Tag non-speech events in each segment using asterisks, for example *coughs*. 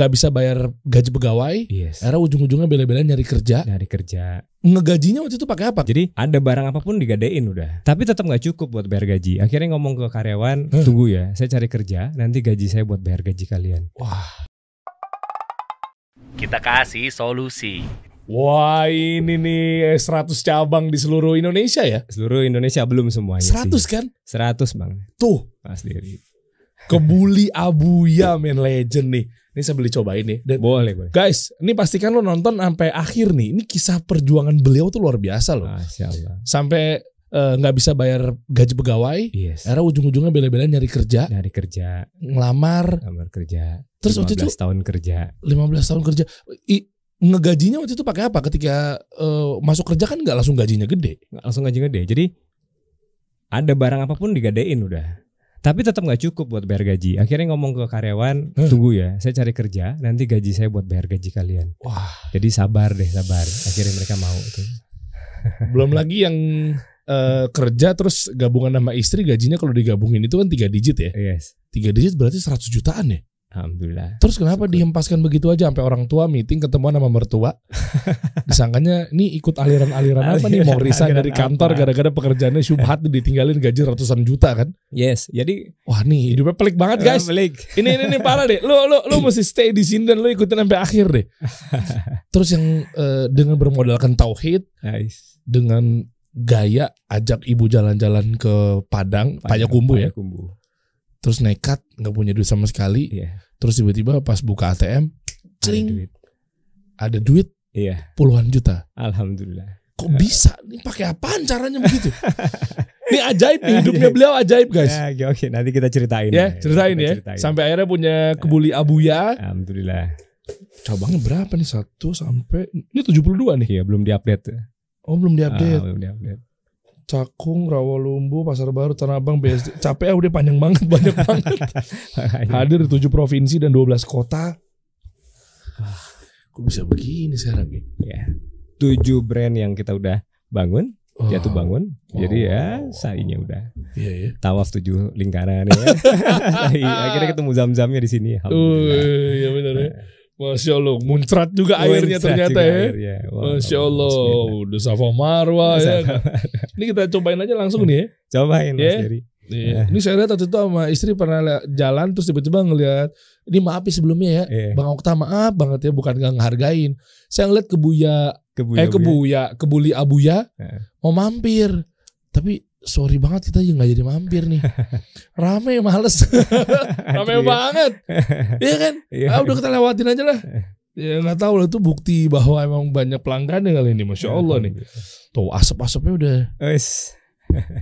nggak bisa bayar gaji pegawai. Yes. Era ujung-ujungnya bela-belain nyari kerja. Dari kerja. Ngegajinya waktu itu pakai apa? Jadi ada barang apa pun digadein udah. Tapi tetap nggak cukup buat bayar gaji. Akhirnya ngomong ke karyawan, Hah? tunggu ya, saya cari kerja, nanti gaji saya buat bayar gaji kalian. Wah, Kita kasih solusi. wah ini nih 100 cabang di seluruh Indonesia ya. Seluruh Indonesia belum semuanya 100 sih. kan? 100 bang. Tuh, Mas Diri. kebuli Abuya men legend nih. Ini saya beli cobain nih. Dan Boleh boleh. guys, ini pastikan lo nonton sampai akhir nih. Ini kisah perjuangan beliau tuh luar biasa loh. Masya Allah. Sampai eh, nggak bisa bayar gaji pegawai. Yes. Era ujung-ujungnya bela-belain nyari kerja, Dari kerja, ngelamar, kamar kerja. Terus waktu 15 itu- tahun kerja. 15 tahun kerja. I, ngegajinya waktu itu pakai apa? Ketika eh, masuk kerja kan nggak langsung gajinya gede. Nggak langsung gaji gede. Jadi ada barang apa pun digadein udah. Tapi tetap nggak cukup buat bayar gaji. Akhirnya ngomong ke karyawan, tunggu ya, saya cari kerja, nanti gaji saya buat bayar gaji kalian. Wah, Jadi sabar deh, sabar. Akhirnya mereka mau tuh. belum lagi yang eh, kerja terus gabungan sama istri gajinya kalau digabungin itu kan tiga digit ya. Yes. Tiga digit berarti 100 jutaan ya. Alhamdulillah. Terus kenapa Syukur. dihempaskan begitu aja sampai orang tua meeting ketemuan sama mertua? *laughs* Disangkanya ini ikut aliran-aliran apa nih mau resign dari kantor gara-gara pekerjaannya syubhat *laughs* ditinggalin gaji ratusan juta kan? Yes. Jadi Wah nih hidupnya pelik banget guys. eh, balik. Ini ini, ini parah deh. Lu lu lu mesti stay di sini dan lu ikutin sampai akhir deh. *laughs* Terus yang eh, dengan bermodalkan tauhid Nice. dengan gaya ajak ibu jalan-jalan ke Padang, Payakumbu ya. Payakumbu. Terus nekat nggak punya duit sama sekali. Iya. Terus tiba-tiba pas buka ATM, Ada cling, duit. ada duit Iya. puluhan juta. Alhamdulillah. Kok bisa? Ini pakai apaan caranya begitu? *laughs* Ini ajaib nih hidupnya beliau ajaib guys. Ya, oke, oke. Nanti kita ceritain. Ya, ceritain Kita ya. Sampai akhirnya punya kebuli Abuya. Alhamdulillah. Cabangnya berapa nih? Satu sampai ini 72 nih. Iya, belum diupdate. Oh, belum Ah, diupdate. belum diupdate. Cakung, Rawalumbu, Pasar Baru, Tanah Abang, BSD. Capek ya udah panjang banget, banyak *laughs* banget. Hadir di 7 provinsi dan 12 kota. Ah, kok bisa begini sekarang ya? ya. Tujuh brand yang kita udah bangun, Oh, jatuh bangun. Jadi ya, Oh. sainya udah Iya ya. tawaf tujuh lingkaran ya. *laughs* Akhirnya ketemu zam-zamnya di sini. Alhamdulillah. iya benar ya. Masya Allah, muncrat juga airnya Muncrat ternyata juga ya. airnya. Wah, Masya Allah, udah Safa Marwah ya. Ini kita cobain aja langsung nih ya. Cobain Mas Ya. Jerry. Iya. Ini saya lihat waktu itu sama istri pernah jalan terus tiba-tiba ngelihat ini maaf ya sebelumnya ya. Iya. Bang Okta maaf banget ya bukan nggak ngehargain. Saya ngeliat kebuya Kebuya, eh kebuya kebuli Abuya Heeh. mau mampir. Tapi sorry banget kita juga nggak jadi mampir nih. *laughs* Rame males. *laughs* *laughs* Rame Aduh, ya. banget. Iya kan? Iya. Ah, udah kita lewatin aja lah. Ya nggak tahu lah itu bukti bahwa emang banyak pelanggan kali ini, masya Allah nih. Tuh asap-asapnya udah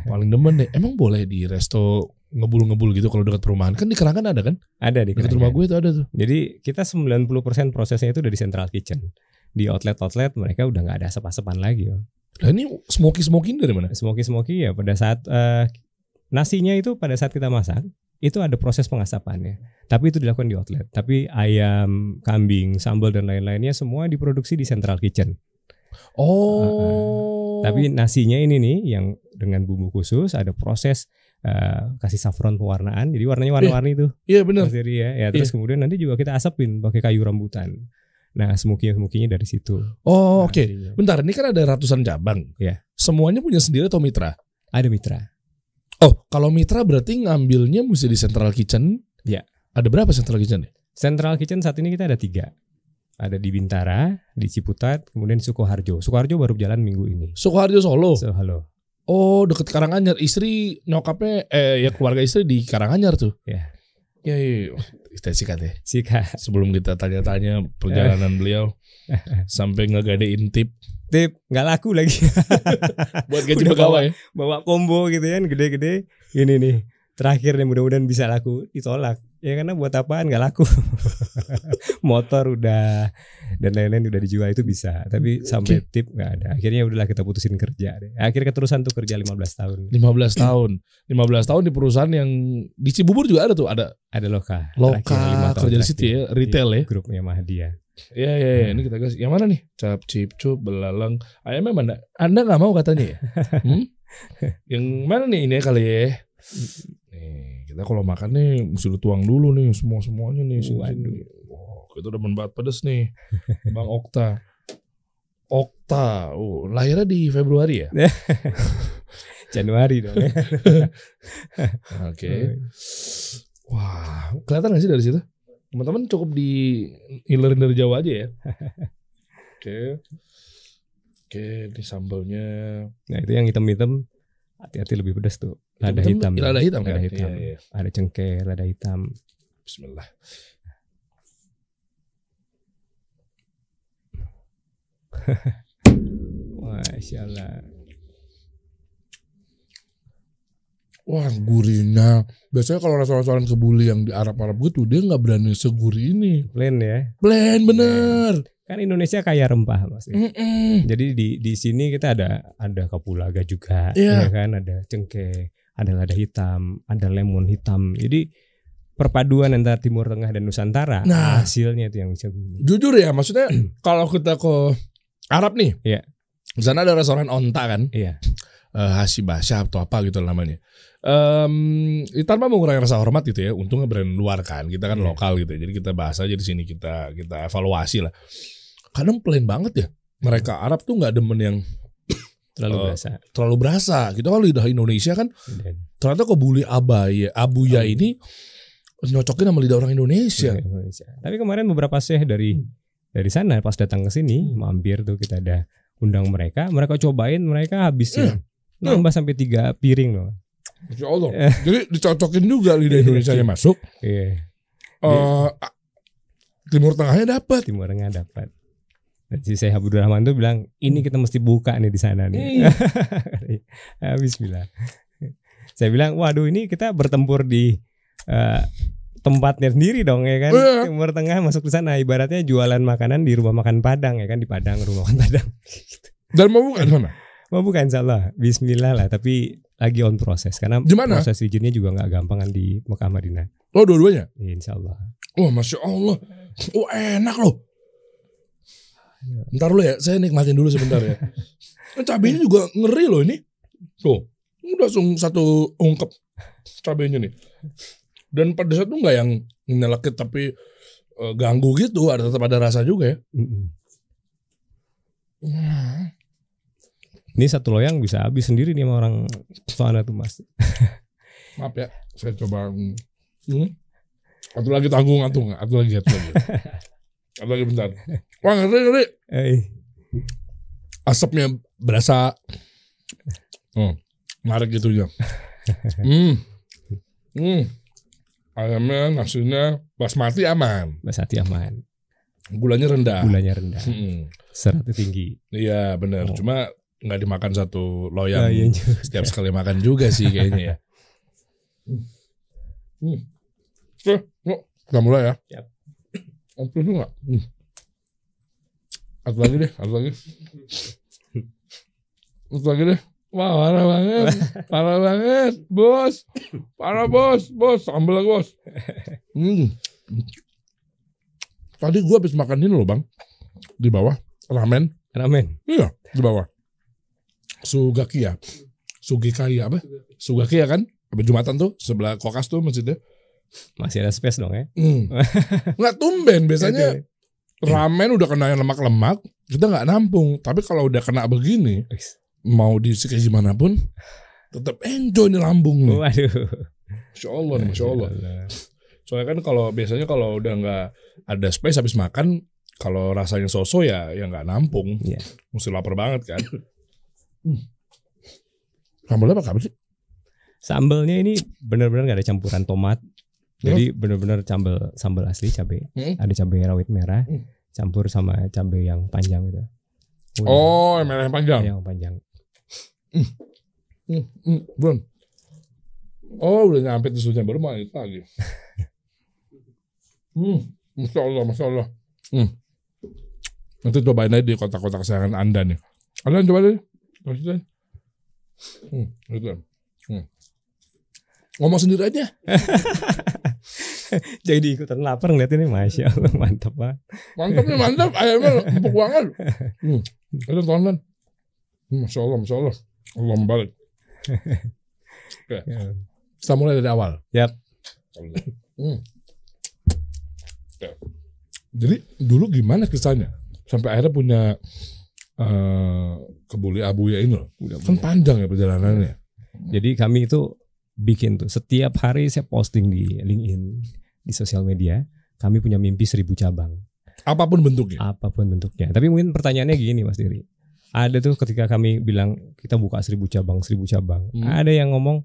paling demen deh. Emang boleh di resto ngebul-ngebul gitu kalau dekat perumahan? Kan di Kerangan ada kan? Ada di Dekat rumah gue itu ada tuh. Jadi kita 90% prosesnya itu dari central kitchen. Di outlet-outlet mereka udah nggak ada asap-asapan lagi. Om. Nah ini smoky smoky dari mana? Smoky smoky ya pada saat eh, nasinya itu pada saat kita masak itu ada proses pengasapannya. Tapi itu dilakukan di outlet. Tapi ayam, kambing, sambal dan lain-lainnya semua diproduksi di central kitchen. Oh. Tapi nasinya ini nih yang dengan bumbu khusus ada proses eh, kasih saffron pewarnaan. Jadi warnanya warna-warni tuh. iya benar. Mas Dery ya. Ya terus kemudian nanti juga kita asapin pakai kayu rambutan. Nah, smoky smokinya dari situ. Oh Nah, oke. jadinya. Bentar, ini kan ada ratusan cabang. Iya. Semuanya punya sendiri atau mitra? Ada mitra. Oh, kalau mitra berarti ngambilnya mesti di central kitchen. Iya. Ada berapa central kitchen? Central Kitchen saat ini kita ada tiga. Ada di Bintara, di Ciputat, kemudian di Sukoharjo. Sukoharjo baru jalan minggu ini. Sukoharjo Solo. So, halo. Oh, deket Karanganyar. Istri nyokapnya eh ya keluarga istri di Karanganyar tuh. Ya. Ya, iya. Kita sikat ya. Sika. Sebelum kita tanya-tanya perjalanan beliau sampai ngegadein tip Tip, nggak laku lagi. *laughs* buat gaji pegawai. Bawa combo gitu kan, gede-gede. Ini nih, terakhir nih mudah-mudahan bisa laku. Ditolak. Ya karena buat apaan nggak laku. *laughs* Motor udah dan lain-lain udah dijual itu bisa. Tapi sampai tip nggak ada. Akhirnya udahlah kita putusin kerja deh. Akhirnya keterusan tuh kerja 15 tahun. 15 tahun. 15 tahun di perusahaan yang di Cibubur juga ada tuh, ada Ada loka. Loka kerja di situ ya, retail ya. Di Grupnya Mahdia. Iya iya iya, ini kita gas. Yang mana nih? Cap cip cup belalang. Ayamnya mana? Anda nggak mau katanya ya? *laughs* Hmm? Yang mana nih ini kali ya? Nih, kita kalau makan nih mesti tuang dulu nih semua semuanya nih. sini, sini. Oke. itu demen banget pedes nih. *laughs* Bang Okta. Okta. Oh, lahirnya di Februari ya? *laughs* Januari dong. *laughs* Oke. Wah, kelihatan gak sih dari situ? Teman-teman cukup di ilerin dari jauh aja ya. Oke. Oke, ini sambalnya. Nah itu yang hitam-hitam hati-hati lebih pedas tuh. Lada hitam. Lada hitam kan? Lada hitam. Iya, iya. Ada cengkeh, lada hitam. Bismillah. *laughs* Masya Allah. Wah, gurihnya. Biasanya kalau restoran-restoran kebuli yang di Arab-Arab gitu, dia nggak berani segurih ini. Plain ya. Plain bener. Kan Indonesia kaya rempah mas. Mm-mm. Jadi di di sini kita ada ada kapulaga juga, Iya. ya kan? Ada cengkeh, ada lada hitam, ada lemon hitam. Jadi perpaduan antara Timur Tengah dan Nusantara Nah. hasilnya itu yang bisa. Jujur ya, maksudnya *clears throat* kalau kita ke Arab nih, Iya. di sana ada restoran onta kan, Iya. eh Hashi Basha atau apa gitu namanya. Em, tanpa mengurangi rasa hormat gitu ya, untungnya brand luar kan, kita kan Iya. lokal gitu, ya. jadi kita bahas aja di sini kita kita evaluasi lah. Kadang plain banget ya, mereka Arab tuh nggak demen yang *coughs* Terlalu Oh. berasa. terlalu berasa. Kita kan lidah Indonesia kan, Dan- ternyata kebuli abaya, abuya ini nyocokin sama lidah orang Indonesia. Indonesia. Tapi kemarin beberapa chef dari dari sana pas datang ke sini mampir tuh kita ada undang mereka, mereka cobain, mereka habisin. Nambah sampai tiga piring loh. Masya Allah. Jadi dicocokin juga lidah Indonesia nya masuk. Iya, eh Timur Tengahnya dapat. Timur Tengah dapat. Dan si Syekh Abdul Rahman tuh bilang, ini kita mesti buka nih di sana nih. *laughs* Ya, Bismillah. Saya bilang, waduh ini kita bertempur di eh, tempatnya sendiri dong ya kan. Iya. Timur Tengah masuk ke sana, ibaratnya jualan makanan di rumah makan Padang ya kan di Padang rumah makan Padang. *laughs* Dan mau buka di sana. Oh bukan insya Allah, Bismillah lah. Tapi lagi on proses karena Di mana? proses izinnya juga nggak gampang kan di Mekah Madinah. Oh dua-duanya. Ya, insya Allah. Wah masya Allah. Oh enak loh. Ntar lu ya, saya nikmatin dulu sebentar ya. *laughs* Cabenya juga ngeri loh ini. Tuh, ini langsung satu ungkep cabenya nih. Dan pedasnya tuh nggak yang nyelekit tapi eh, ganggu gitu. Ada tetap ada rasa juga ya. Hmm. Ini satu loyang bisa habis sendiri nih sama orang sana tuh mas. *laughs* Maaf ya, saya coba. Hmm. Satu lagi tanggung antung, satu lagi, satu lagi. *laughs* Satu lagi bentar. Wah ngeri ngeri. Eh, Asapnya berasa. Oh, menarik gitu ya. *laughs* Hmm. Hmm. Ayamnya, nasinya basmati aman. Mas Hati aman. Gulanya rendah. Gulanya rendah, Hmm. seratnya tinggi. Iya benar. Oh. Cuma nggak dimakan satu loyang iya juga. setiap sekali makan juga sih kayaknya ya. *laughs* Hmm. Hmm. Yuk, kita mulai ya. Siap. Satu itu nggak? Hmm. Satu lagi deh, satu lagi. Satu lagi deh. Wah, parah banget. Parah banget, bos. Parah bos, bos. Sambal lagi bos. Hmm. Tadi gua habis makan ini loh bang. Di bawah, ramen. Ramen. Iya, di bawah. Sugakia. Sugikaya apa? Sugakia kan? Apa Jumatan tuh sebelah kokas tuh masjidnya. Masih ada space dong ya. Hmm. *laughs* Nggak tumben biasanya ramen udah kena yang lemak-lemak kita nggak nampung. Tapi kalau udah kena begini mau diisi kayak gimana pun tetap enjoy nih lambung nih. Waduh. Masya Allah nih, Masya Allah. Soalnya kan kalau biasanya kalau udah nggak ada space habis makan kalau rasanya soso ya ya nggak nampung. Iya. Mesti lapar banget kan. Hmm. Sambalnya apa sih? Sambalnya ini benar-benar nggak ada campuran tomat. Jadi benar-benar sambal sambal asli cabai. Hmm. Ada cabai rawit merah Hmm. campur sama cabai yang panjang gitu. Udah. Oh, yang merah yang panjang. yang panjang. Hmm, hmm, belum. Oh, udah nyampe tusuknya baru mau itu lagi. *laughs* Hmm, masya Allah, masya Allah. Hmm. Nanti cobain aja di kotak-kotak kesayangan anda nih. Anda coba deh. Deh. Hmm, gitu. Hmm. Ngomong sendiri aja. *laughs* *laughs* Jadi ikutan lapar ngeliat ini Masya Allah mantap banget. Mantap nih, mantap. Ayamnya empuk banget. *laughs* Hmm. Ayo tonton. Hmm, masya Allah, masya Allah. Allah membalik. Oke, *laughs* kita mulai dari awal. Yap. Hmm. Jadi dulu gimana kisahnya sampai akhirnya punya eh kebuli abu ya ini loh. Kan panjang ya perjalanannya. Jadi kami itu bikin tuh setiap hari saya posting di LinkedIn di sosial media. Kami punya mimpi seribu cabang, Apa pun bentuknya. apa pun bentuknya. Tapi mungkin pertanyaannya gini Mas Diri. Ada tuh ketika kami bilang kita buka seribu cabang, seribu cabang. Hmm. Ada yang ngomong,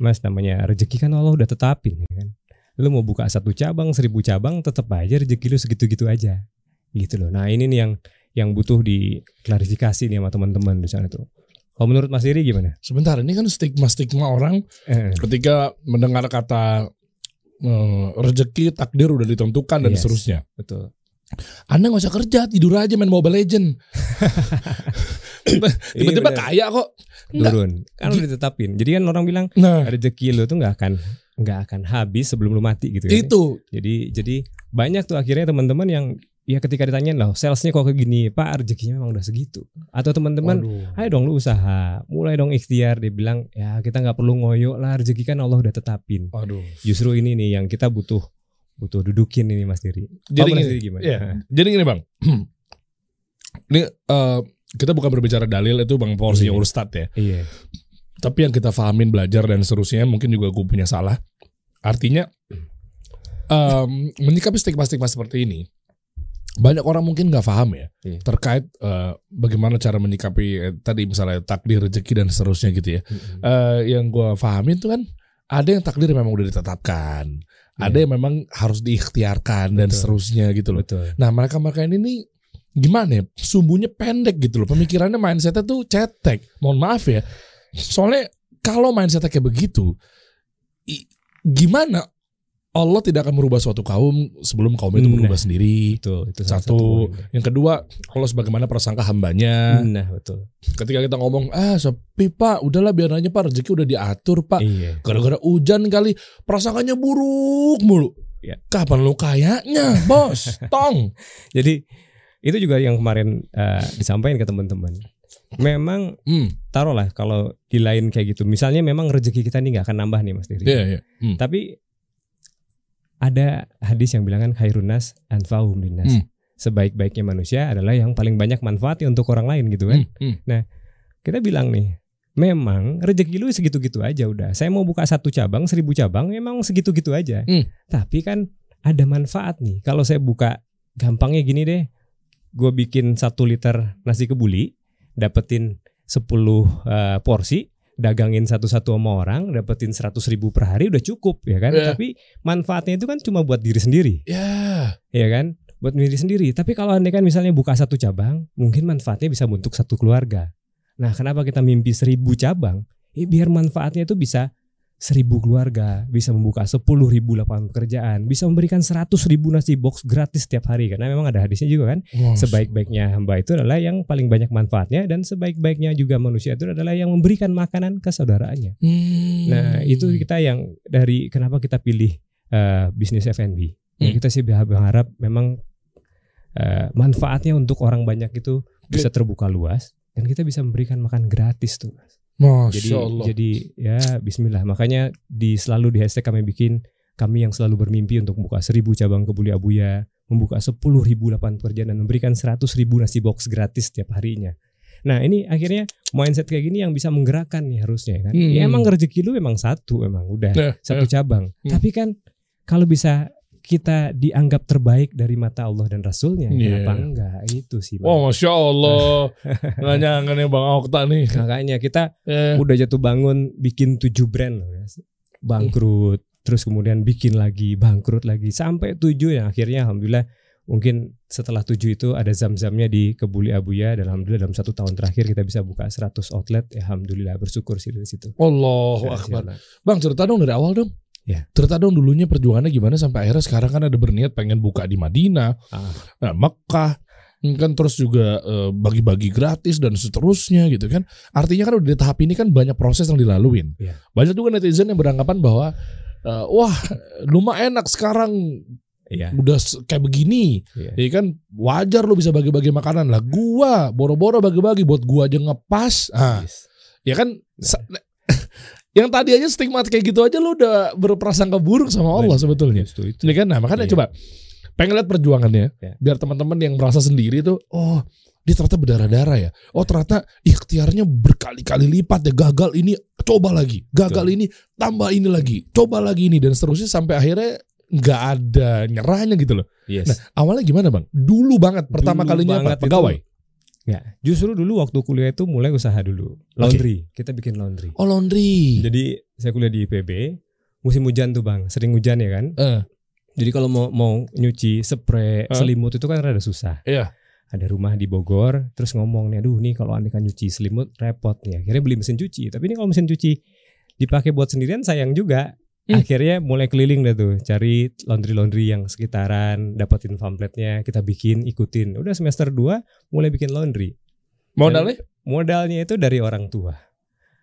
Mas namanya rezeki kan Allah udah tetapin ya kan. Lu mau buka satu cabang, seribu cabang, tetap aja rezeki lu segitu-gitu aja. Gitu loh. Nah ini nih yang yang butuh diklarifikasi nih sama teman-teman di sana tuh. Kalau menurut Mas Diri gimana? Sebentar, ini kan stigma-stigma orang Eh, ketika mendengar kata eh, rezeki takdir udah ditentukan dan Yes. seterusnya. betul. Anda nggak usah kerja, tidur aja main Mobile Legend. *laughs* Tiba-tiba Iya, kaya kok. Enggak. turun. Kan udah ditetapin. Jadi kan orang bilang Nah, rezeki lu tuh nggak akan nggak akan habis sebelum lu mati gitu ya. itu. Jadi jadi banyak tuh akhirnya teman-teman yang ya ketika ditanyain lah salesnya kok kayak gini pak rezekinya memang udah segitu atau teman-teman ayo dong lu usaha mulai dong ikhtiar dia bilang ya kita nggak perlu ngoyo lah rezeki kan Allah udah tetapin Waduh. justru ini nih yang kita butuh butuh dudukin ini Mas Diri Jadi gini, Diri gimana Iya. Jadi gini bang, *clears throat* ini eh, kita bukan berbicara dalil itu bang porsinya Iya. Urstad ya. iya Tapi yang kita fahamin belajar dan seterusnya mungkin juga gue punya salah. Artinya em, menyikapi stigma-stigma seperti ini banyak orang mungkin nggak paham ya Iya. terkait eh, bagaimana cara menyikapi eh, tadi misalnya takdir rezeki dan seterusnya gitu ya. Mm-mm. Eh, yang gue pahamin tuh kan ada yang takdir memang udah ditetapkan, ada Iya. yang memang harus diikhtiarkan dan Betul. seterusnya gitu loh. betul Nah mereka mereka ini nih gimana ya sumbunya pendek gitu loh pemikirannya mindsetnya tuh cetek mohon maaf ya soalnya kalau mindsetnya kayak begitu i- gimana Allah tidak akan merubah suatu kaum sebelum kaum itu Nah. berubah sendiri betul itu salah satu poin. yang kedua Allah sebagaimana prasangka hambanya nah betul ketika kita ngomong ah sepi pak udahlah biar aja pak rezeki udah diatur pak iya gara-gara hujan kali prasangkanya buruk mulu Ya. kapan lu kayaknya bos *laughs* tong jadi itu juga yang kemarin eh, disampaikan ke teman-teman memang hmm. taruhlah kalau di lain kayak gitu misalnya memang rezeki kita nih nggak akan nambah nih Mas Diri Iya, iya. Hmm. tapi ada hadis yang bilang kan khairunas anfa'uhum linnas Hmm. sebaik-baiknya manusia adalah yang paling banyak manfaatnya untuk orang lain gitu kan Hmm, hmm. kita bilang nih memang rezeki lu segitu-gitu aja udah saya mau buka satu cabang seribu cabang memang segitu-gitu aja Hmm. tapi kan ada manfaat nih kalau saya buka gampangnya gini deh gue bikin satu liter nasi kebuli dapetin 10 eh, porsi dagangin satu-satu sama orang dapetin 100 ribu per hari udah cukup ya kan? Iya. tapi manfaatnya itu kan cuma buat diri sendiri. Ya, ya kan? Buat diri sendiri. Tapi kalau anda kan misalnya buka satu cabang mungkin manfaatnya bisa untuk satu keluarga. Nah kenapa kita mimpi seribu cabang? Ya biar manfaatnya itu bisa seribu keluarga bisa membuka sepuluh ribu lapangan pekerjaan bisa memberikan seratus ribu nasi box gratis setiap hari karena memang ada hadisnya juga kan sebaik-baiknya hamba itu adalah yang paling banyak manfaatnya dan sebaik-baiknya juga manusia itu adalah yang memberikan makanan ke saudaraannya Hmm. Nah itu kita yang dari kenapa kita pilih eh, bisnis F&B. Ya, Hmm. kita sih berharap memang eh, manfaatnya untuk orang banyak itu bisa terbuka luas dan kita bisa memberikan makan gratis tuh. Mas. Masya Jadi Allah. jadi ya Bismillah. Makanya di selalu di hashtag kami bikin kami yang selalu bermimpi untuk membuka seribu cabang kebuli abuya, membuka sepuluh ribu lapangan pekerjaan dan memberikan seratus ribu nasi box gratis setiap harinya. Nah ini akhirnya mindset kayak gini yang bisa menggerakkan nih harusnya kan. Hmm. Ya emang rezeki lu memang satu emang udah Ya, satu ya. cabang. Hmm. Tapi kan kalau bisa kita dianggap terbaik dari mata Allah dan Rasulnya, Iya. kenapa enggak? Itu sih. Bang. Oh Masya Allah *laughs* Nggak nyangka nih Bang Okta nih Makanya kita Eh, udah jatuh bangun bikin tujuh brand bangkrut terus kemudian bikin lagi bangkrut lagi sampai tujuh yang akhirnya alhamdulillah mungkin setelah tujuh itu ada zam-zamnya di Kebuli Abuya dan alhamdulillah dalam satu tahun terakhir kita bisa buka 100 outlet ya alhamdulillah bersyukur sih dari situ Allahu Akbar. Bang cerita dong dari awal dong Ya. Cerita dong dulunya perjuangannya gimana sampai akhirnya sekarang kan ada berniat pengen buka di Madinah, Ah. nah, Mekah, kan terus juga eh, bagi-bagi gratis dan seterusnya gitu kan. Artinya kan udah di tahap ini kan banyak proses yang dilaluin. Iya. Banyak juga netizen yang beranggapan bahwa eh, wah lumayan enak sekarang Iya. udah kayak begini. Iya. Ya kan wajar lu bisa bagi-bagi makanan lah. Gua boro-boro bagi-bagi buat gua aja ngepas. Ah, Yes. ya kan sa- yang tadi aja stigma kayak gitu aja lu udah berprasangka buruk sama Allah Benar. sebetulnya. Justru itu. Ya kan? Nah, makanya Iya. coba pengen lihat perjuangannya Ya. biar teman-teman yang merasa sendiri tuh oh dia ternyata berdarah-darah ya oh ternyata ikhtiarnya berkali-kali lipat ya gagal ini coba lagi gagal Betul. ini tambah ini lagi coba lagi ini dan seterusnya sampai akhirnya nggak ada nyerahnya gitu loh Yes. nah awalnya gimana bang dulu banget pertama Dulu kalinya apa banget itu- pegawai Ya, justru dulu waktu kuliah itu mulai usaha dulu. Laundry. Kita bikin laundry. oh laundry Jadi saya kuliah di IPB, musim hujan tuh bang, sering hujan ya kan. Eh, Jadi kalau mau mau nyuci spray Hah? selimut itu kan rada susah. Iya. Ada rumah di Bogor, terus ngomong nih, aduh nih kalau anda kan nyuci selimut repot nih. Akhirnya beli mesin cuci. Tapi ini kalau mesin cuci dipakai buat sendirian sayang juga. Hmm. Akhirnya mulai keliling dah tuh, cari laundry-laundry yang sekitaran, dapetin pamfletnya, kita bikin, ikutin. Udah semester 2 mulai bikin laundry. modalnya Modalnya itu dari orang tua.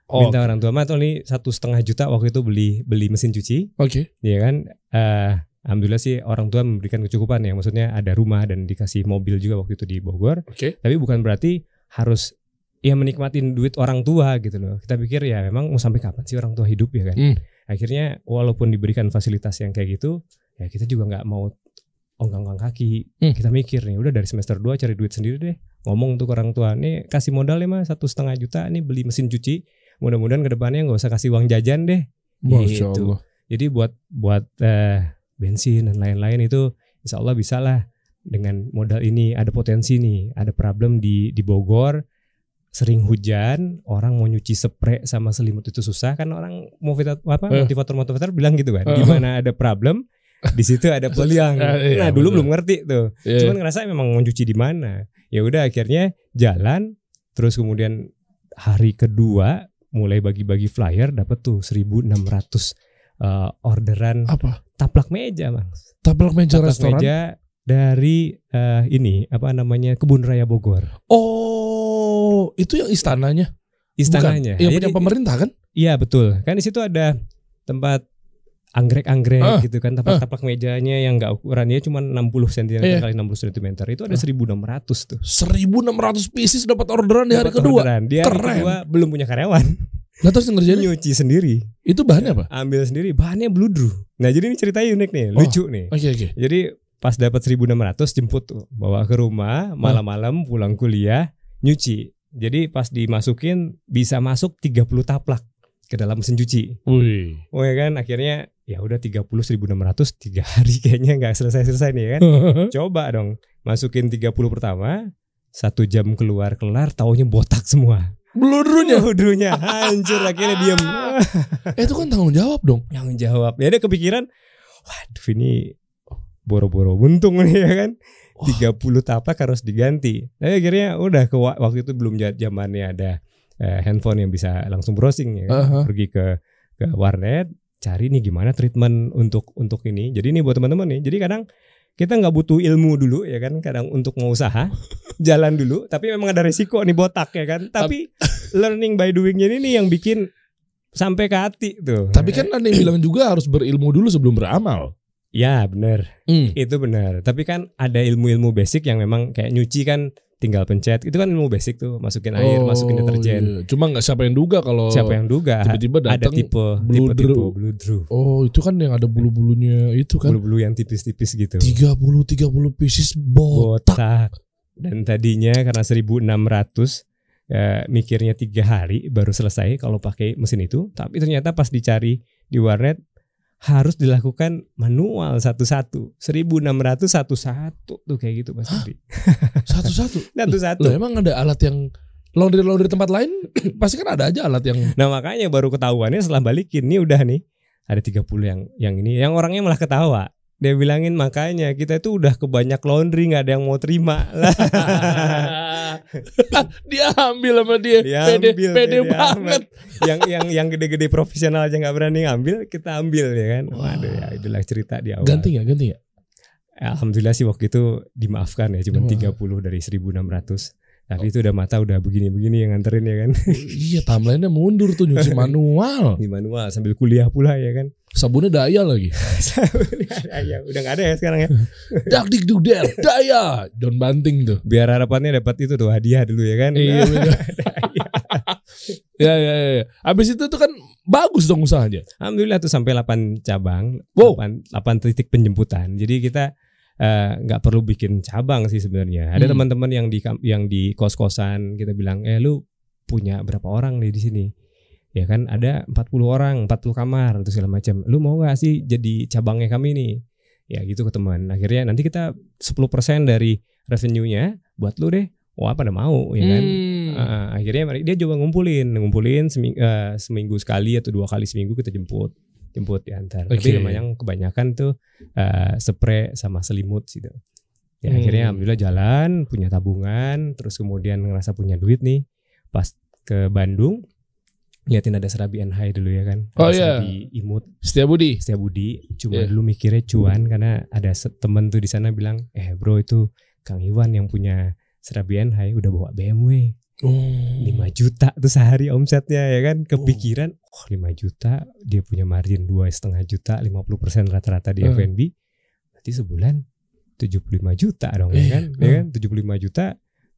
oh Minta orang tua, "Mat, nih satu setengah juta waktu itu beli beli mesin cuci." oke Iya kan? Eh, alhamdulillah sih orang tua memberikan kecukupan ya. Maksudnya ada rumah dan dikasih mobil juga waktu itu di Bogor. oke Tapi bukan berarti harus ya menikmatin duit orang tua gitu loh. Kita pikir ya memang mau sampai kapan sih orang tua hidup ya kan? Hmm. Akhirnya walaupun diberikan fasilitas yang kayak gitu, ya kita juga nggak mau ongkang-ongkang kaki. Hmm. Kita mikir nih, udah dari semester 2 cari duit sendiri deh. Ngomong untuk orang tua, nih kasih modal ya mas satu setengah juta, nih beli mesin cuci. Mudah-mudahan ke depannya nggak usah kasih uang jajan deh. Masya Gitu. Allah Jadi buat buat eh, bensin dan lain-lain itu insya Allah bisa lah dengan modal ini ada potensi nih ada problem di di Bogor sering hujan orang mau nyuci spray sama selimut itu susah kan orang motivator apa Eh. motivator motivator bilang gitu kan Eh. di mana ada problem di situ ada *laughs* peluang Eh, iya, nah dulu betul. belum ngerti tuh Iya. cuman ngerasa memang mau cuci di mana ya udah akhirnya jalan terus kemudian hari kedua mulai bagi-bagi flyer dapat tuh 1600 eh, orderan apa taplak meja bang taplak meja taplak restoran meja dari eh, ini apa namanya kebun raya Bogor oh itu yang istananya. Istananya. Bukan? yang punya pemerintah kan? Iya betul. Kan di situ ada tempat anggrek-anggrek Ah, gitu kan taplak-taplak mejanya yang enggak ukurannya cuma 60 cm Iya. kali 60 cm itu ada Ah. 1600 tuh. 1600 pieces dapat orderan di hari Dapat kedua. orderan. Di hari Keren. kedua belum punya karyawan. Nah terus yang ngerjain nyuci sendiri. Itu bahannya apa? Ambil sendiri. Bahannya bludru nah jadi ini ceritanya unik nih Oh. lucu nih. Oke oke. Jadi pas dapat 1600 jemput tuh bawa ke rumah malam-malam pulang kuliah nyuci jadi pas dimasukin bisa masuk 30 taplak ke dalam mesin cuci. Wih. Oh ya kan akhirnya ya udah 30 1600 tiga *laughs* hari kayaknya nggak selesai-selesai nih ya kan. *laughs* Coba dong masukin 30 pertama satu jam keluar kelar taunya botak semua. Bludrunya Bludrunya hancur akhirnya diem. *laughs* Eh, itu kan tanggung jawab dong. Yang jawab. Ya ada kepikiran waduh ini boro-boro buntung nih ya kan. 30 tapak harus diganti. Nah, akhirnya udah ke wa- waktu itu belum zamannya ada eh, handphone yang bisa langsung browsing ya kan. Aha. pergi ke ke warnet cari nih gimana treatment untuk untuk ini. Jadi ini buat teman-teman nih jadi kadang kita nggak butuh ilmu dulu ya kan kadang untuk mau usaha *laughs* jalan dulu tapi memang ada resiko nih botak ya kan. Tapi learning by doingnya ini nih yang bikin sampai ke hati tuh. Tapi kan ada yang *clears throat* bilang juga harus berilmu dulu sebelum beramal ya bener hmm. Itu benar. Tapi kan ada ilmu-ilmu basic yang memang kayak nyuci kan tinggal pencet. Itu kan ilmu basic tuh, masukin air, Oh, masukin deterjen. iya. cuma nggak siapa yang duga kalau Siapa yang duga tiba-tiba ada datang tipe tipe bludru. tipe oh itu kan yang ada bulu-bulunya itu kan Bulu-bulu yang tipis-tipis gitu. 30 30 pieces botak Botak. Dan tadinya karena 1600 ya, mikirnya tiga hari baru selesai kalau pakai mesin itu. Tapi ternyata pas dicari di warnet harus dilakukan manual satu-satu. 1600 satu-satu tuh kayak gitu Mas Budi. *laughs* satu-satu *laughs* Satu-satu. Emang ada alat yang laundry laundry tempat lain *clears throat* pasti kan ada aja alat yang Nah makanya baru ketahuannya setelah balikin nih udah nih ada 30 yang yang ini yang orangnya malah ketawa. Dia bilangin makanya kita itu udah kebanyak laundry nggak ada yang mau terima lah. *laughs* *laughs* dia ambil sama dia, pede, Diambil, pede pede banget. yang yang yang gede-gede profesional aja nggak berani ngambil kita ambil ya kan. Waduh ya itulah cerita di awal. Ganti nggak ganti nggak? Alhamdulillah sih waktu itu dimaafkan ya cuma Wah. 30 dari 1600. Tapi itu udah mata udah begini-begini yang nganterin ya kan. iya timelinenya mundur tuh nyuci *laughs* manual. Di manual sambil kuliah pula ya kan. Sabunnya daya lagi. *laughs* ya, udah nggak ada ya sekarang ya. *laughs* Dak dik duk der, daya. John Banting tuh. biar harapannya dapat itu tuh hadiah dulu ya kan Iya bener. *laughs* ya, ya, ya, ya. Abis itu tuh kan bagus dong usahanya. alhamdulillah tuh sampai 8 cabang Wow. 8, 8 titik penjemputan jadi kita eh, nggak perlu bikin cabang sih sebenarnya. Ada Hmm. teman-teman yang di yang di kos-kosan kita bilang, "Eh lu punya berapa orang nih di sini?" Ya kan ada 40 orang, 40 kamar atau segala macam. Lu mau nggak sih jadi cabangnya kami nih? Ya gitu ke teman. Akhirnya nanti kita 10% dari revenue-nya buat lu deh. Wah, pada mau ya kan? Hmm. Uh, akhirnya dia coba ngumpulin, ngumpulin seming- eh, seminggu sekali atau dua kali seminggu kita jemput, jemput diantar. Oke. Tapi yang kebanyakan tuh eh, spray sama selimut gitu. Ya Hmm. akhirnya alhamdulillah jalan, punya tabungan, terus kemudian ngerasa punya duit nih, pas ke Bandung liatin ada serabi NH dulu ya kan. Oh, iya. Serabi imut Setia Budi. Setia Budi cuma Iya. dulu mikirnya cuan karena ada temen tuh di sana bilang eh bro itu Kang Iwan yang punya Serabi NH udah bawa BMW Oh. 5 juta tuh sehari omsetnya ya kan kepikiran oh 5 juta dia punya margin dua setengah juta 50% rata-rata di Hmm. F&B berarti sebulan 75 juta dong ya Iya, kan ya kan 75 juta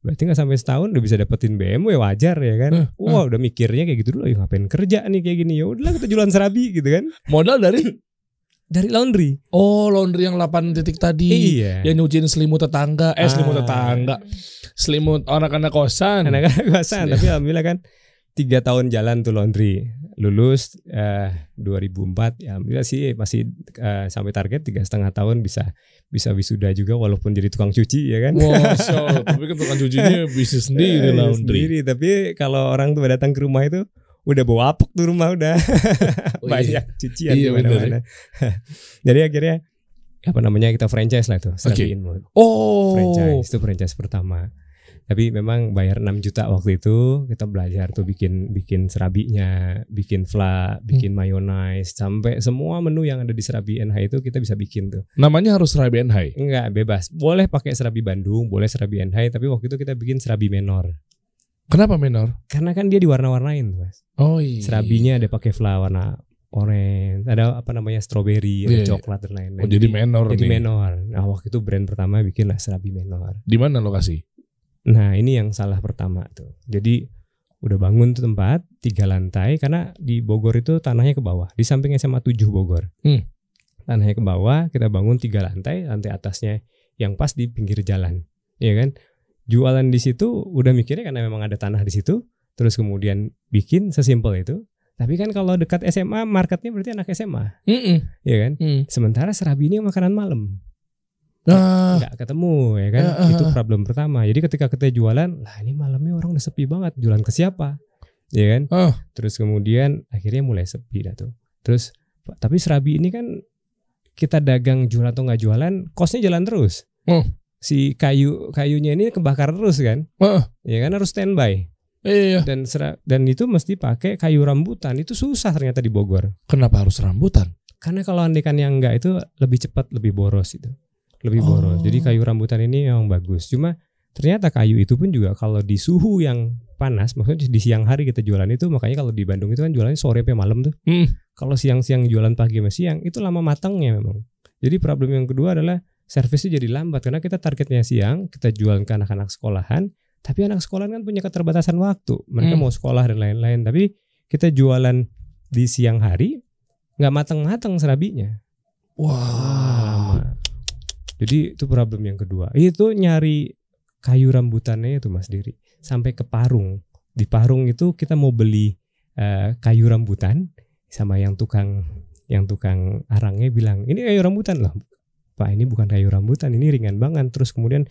berarti nggak sampai setahun udah bisa dapetin BMW wajar ya kan? Hmm, wah udah mikirnya kayak gitu dulu ya ngapain kerja nih kayak gini? Ya udahlah kita jualan serabi gitu kan. Modal dari? Dari laundry. Oh laundry yang 8 titik tadi. Iya. Yang nyuciin selimut tetangga. Eh selimut Ah. tetangga. Selimut anak-anak kosan. Anak-anak kosan tapi alhamdulillah kan tiga tahun jalan tuh laundry lulus eh, 2004 ya alhamdulillah sih masih eh, sampai target tiga setengah tahun bisa bisa wisuda juga walaupun jadi tukang cuci ya kan Masya Allah Tapi kan tukang cucinya *laughs* bisnis sendiri Eh, laundry sendiri. tapi kalau orang tuh datang ke rumah itu udah bawa apuk tuh rumah udah *laughs* Oh, banyak cucian Iya, di mana-mana. bener. *laughs* jadi akhirnya apa namanya kita franchise lah. Serabi Inmut. Oh franchise itu franchise pertama tapi memang bayar 6 juta waktu itu kita belajar tuh bikin bikin serabinya bikin fla bikin Hmm. mayonnaise sampai semua menu yang ada di serabi NH itu kita bisa bikin tuh. Namanya harus Rabi Hai enggak bebas. Boleh pakai serabi Bandung boleh serabi NH tapi waktu itu kita bikin serabi menor. Kenapa menor? karena kan dia diwarna-warnain mas. Oh iya. Serabinya ada pakai fla warna orange ada apa namanya strawberry ada Iya. coklat dan lain-lain. Oh jadi menor jadi nih. Menor. Nah waktu itu brand pertama bikin lah serabi menor. Di mana lokasi? Nah ini yang salah pertama tuh. Jadi udah bangun tuh tempat tiga lantai karena di Bogor itu tanahnya ke bawah. Di samping SMA 7 Bogor. Hmm. Tanahnya ke bawah, kita bangun tiga lantai, lantai atasnya yang pas di pinggir jalan. Iya kan? Jualan di situ udah mikirnya karena memang ada tanah di situ, terus kemudian bikin sesimpel itu. Tapi kan kalau dekat SMA marketnya berarti anak SMA, Mm-mm. ya kan? Mm. Sementara serabi ini makanan malam Nah nggak ketemu ya kan? Ya, ah, itu ah. problem pertama. Jadi ketika kita jualan lah ini malamnya orang udah sepi banget. Jualan ke siapa? Ya kan? Ah. terus kemudian akhirnya mulai sepi dah tuh. Terus tapi serabi ini kan kita dagang jualan atau nggak jualan kosnya jalan terus. Oh. si kayu kayunya ini kebakar terus kan? Ah. ya kan? Harus standby. Iya dan sera- dan itu mesti pakai kayu rambutan. Itu susah ternyata di Bogor. Kenapa harus rambutan? karena kalau andekan yang enggak itu lebih cepat lebih boros itu lebih Oh. boros jadi kayu rambutan ini memang bagus cuma ternyata kayu itu pun juga kalau di suhu yang panas maksudnya di siang hari kita jualan itu makanya kalau di Bandung itu kan jualannya sore sampai malam tuh Hmm. kalau siang-siang jualan pagi sama siang itu lama matangnya memang jadi problem yang kedua adalah servisnya jadi lambat karena kita targetnya siang kita jual ke anak-anak sekolahan tapi anak sekolahan kan punya keterbatasan waktu mereka Hmm. mau sekolah dan lain-lain tapi kita jualan di siang hari nggak matang-matang serabinya Wah lama. Jadi itu problem yang kedua. Itu nyari kayu rambutannya itu Mas Diri sampai ke Parung. Di Parung itu kita mau beli eh, kayu rambutan sama yang tukang yang tukang arangnya bilang ini kayu rambutan loh. Pak ini bukan kayu rambutan ini ringan banget. Terus kemudian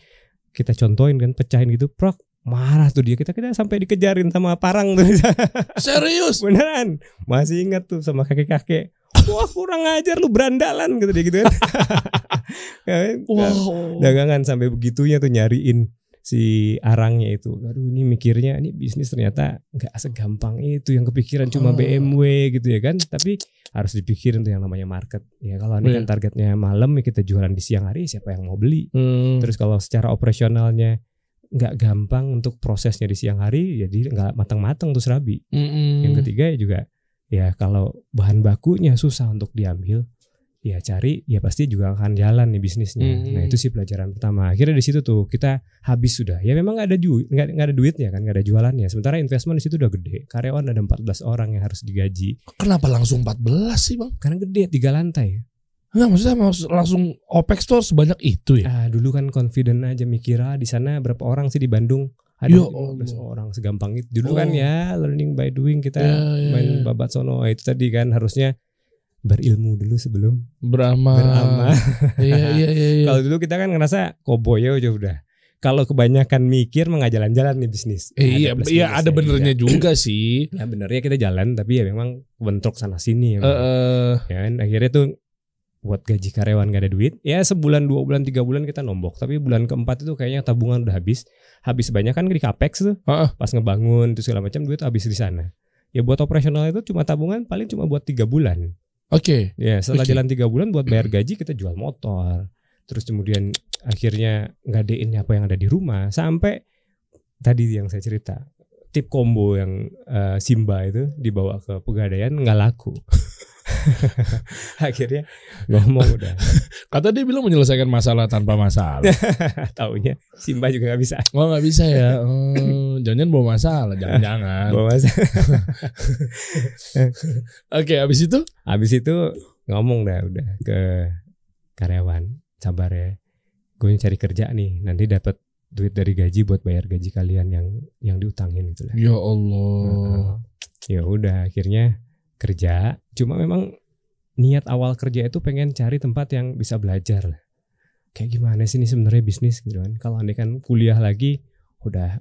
kita contohin kan pecahin gitu, prok marah tuh dia kita kita sampai dikejarin sama parang tuh *laughs* Serius beneran masih ingat tuh sama kakek-kakek wah kurang ajar lu berandalan gitu dia gitu kan. *laughs* Wow. dagangan sampai begitunya tuh nyariin si arangnya itu. Aduh ini mikirnya ini bisnis ternyata nggak segampang itu. Yang kepikiran cuma Oh. BMW gitu ya kan. Tapi harus dipikirin tuh yang namanya market. Ya kalau ini Iya. kan targetnya malam ya kita jualan di siang hari siapa yang mau beli? Hmm. terus kalau secara operasionalnya nggak gampang untuk prosesnya di siang hari jadi nggak matang-matang tuh serabi. Mm-mm. yang ketiga ya juga ya kalau bahan bakunya susah untuk diambil ya cari ya pasti juga akan jalan nih bisnisnya. Hmm. Nah itu sih pelajaran pertama. Akhirnya di situ tuh kita habis sudah. Ya memang nggak ada duit, nggak ada duitnya kan, nggak ada jualannya. Sementara investment di situ udah gede. Karyawan ada 14 orang yang harus digaji. Kenapa langsung 14 sih bang? Karena gede tiga lantai. Enggak maksudnya maksud- langsung OPEX tuh sebanyak itu ya. Ah, dulu kan confident aja mikir ah di sana berapa orang sih di Bandung? Ada Ya 15 Allah. orang segampang itu. Dulu Oh. kan ya learning by doing kita Ya, ya, main ya. babat sono itu tadi kan harusnya berilmu dulu sebelum Beramal. beramal. *laughs* Iya iya iya. iya. Kalau dulu kita kan ngerasa koboy ya udah. Kalau kebanyakan mikir mah nggak jalan-jalan nih bisnis. Eh, iya, plus iya minusnya ada benernya juga sih. Ya benernya kita jalan tapi ya memang bentrok sana sini ya. Eh, eh, ya kan akhirnya tuh buat gaji karyawan gak ada duit ya sebulan dua bulan tiga bulan kita nombok. Tapi bulan keempat itu kayaknya tabungan udah habis. Habis banyak kan di capex tuh. Heeh. pas ngebangun itu segala macam duit habis di sana. Ya buat operasional itu cuma tabungan paling cuma buat tiga bulan. Oke. ya setelah Oke. jalan tiga bulan buat bayar *clears throat* gaji kita jual motor. Terus kemudian akhirnya ngadein apa yang ada di rumah. Sampai tadi yang saya cerita tip combo yang eh, Simba itu dibawa ke pegadaian nggak laku *laughs* *laughs* akhirnya ngomong udah *laughs* Kata dia bilang menyelesaikan masalah tanpa masalah. *laughs* taunya Simba juga nggak bisa Oh nggak bisa ya. Oh, jangan bawa masalah. Jangan-jangan. bawa masa Oke, habis itu? habis itu ngomong dah udah ke karyawan sabar ya gue cari kerja nih nanti dapat duit dari gaji buat bayar gaji kalian yang yang diutangin gitu lah Ya Allah. ya udah akhirnya kerja cuma memang niat awal kerja itu pengen cari tempat yang bisa belajar lah. Kayak gimana sih ini sebenarnya bisnis gitu kan. Kalau andai kan kuliah lagi udah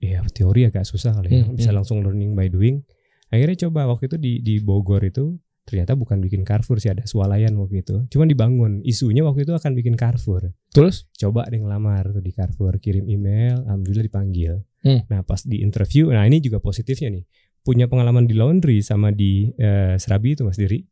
ya teori agak susah kali ya. Hmm, bisa hmm. langsung learning by doing. Akhirnya coba waktu itu di di Bogor itu ternyata bukan bikin Carrefour sih ada swalayan waktu itu. Cuman dibangun. Isunya waktu itu akan bikin Carrefour. Terus? coba deh ngelamar tuh di Carrefour kirim email alhamdulillah dipanggil. Hmm. nah pas di interview nah ini juga positifnya nih punya pengalaman di laundry sama di eh, Serabi itu Mas Diri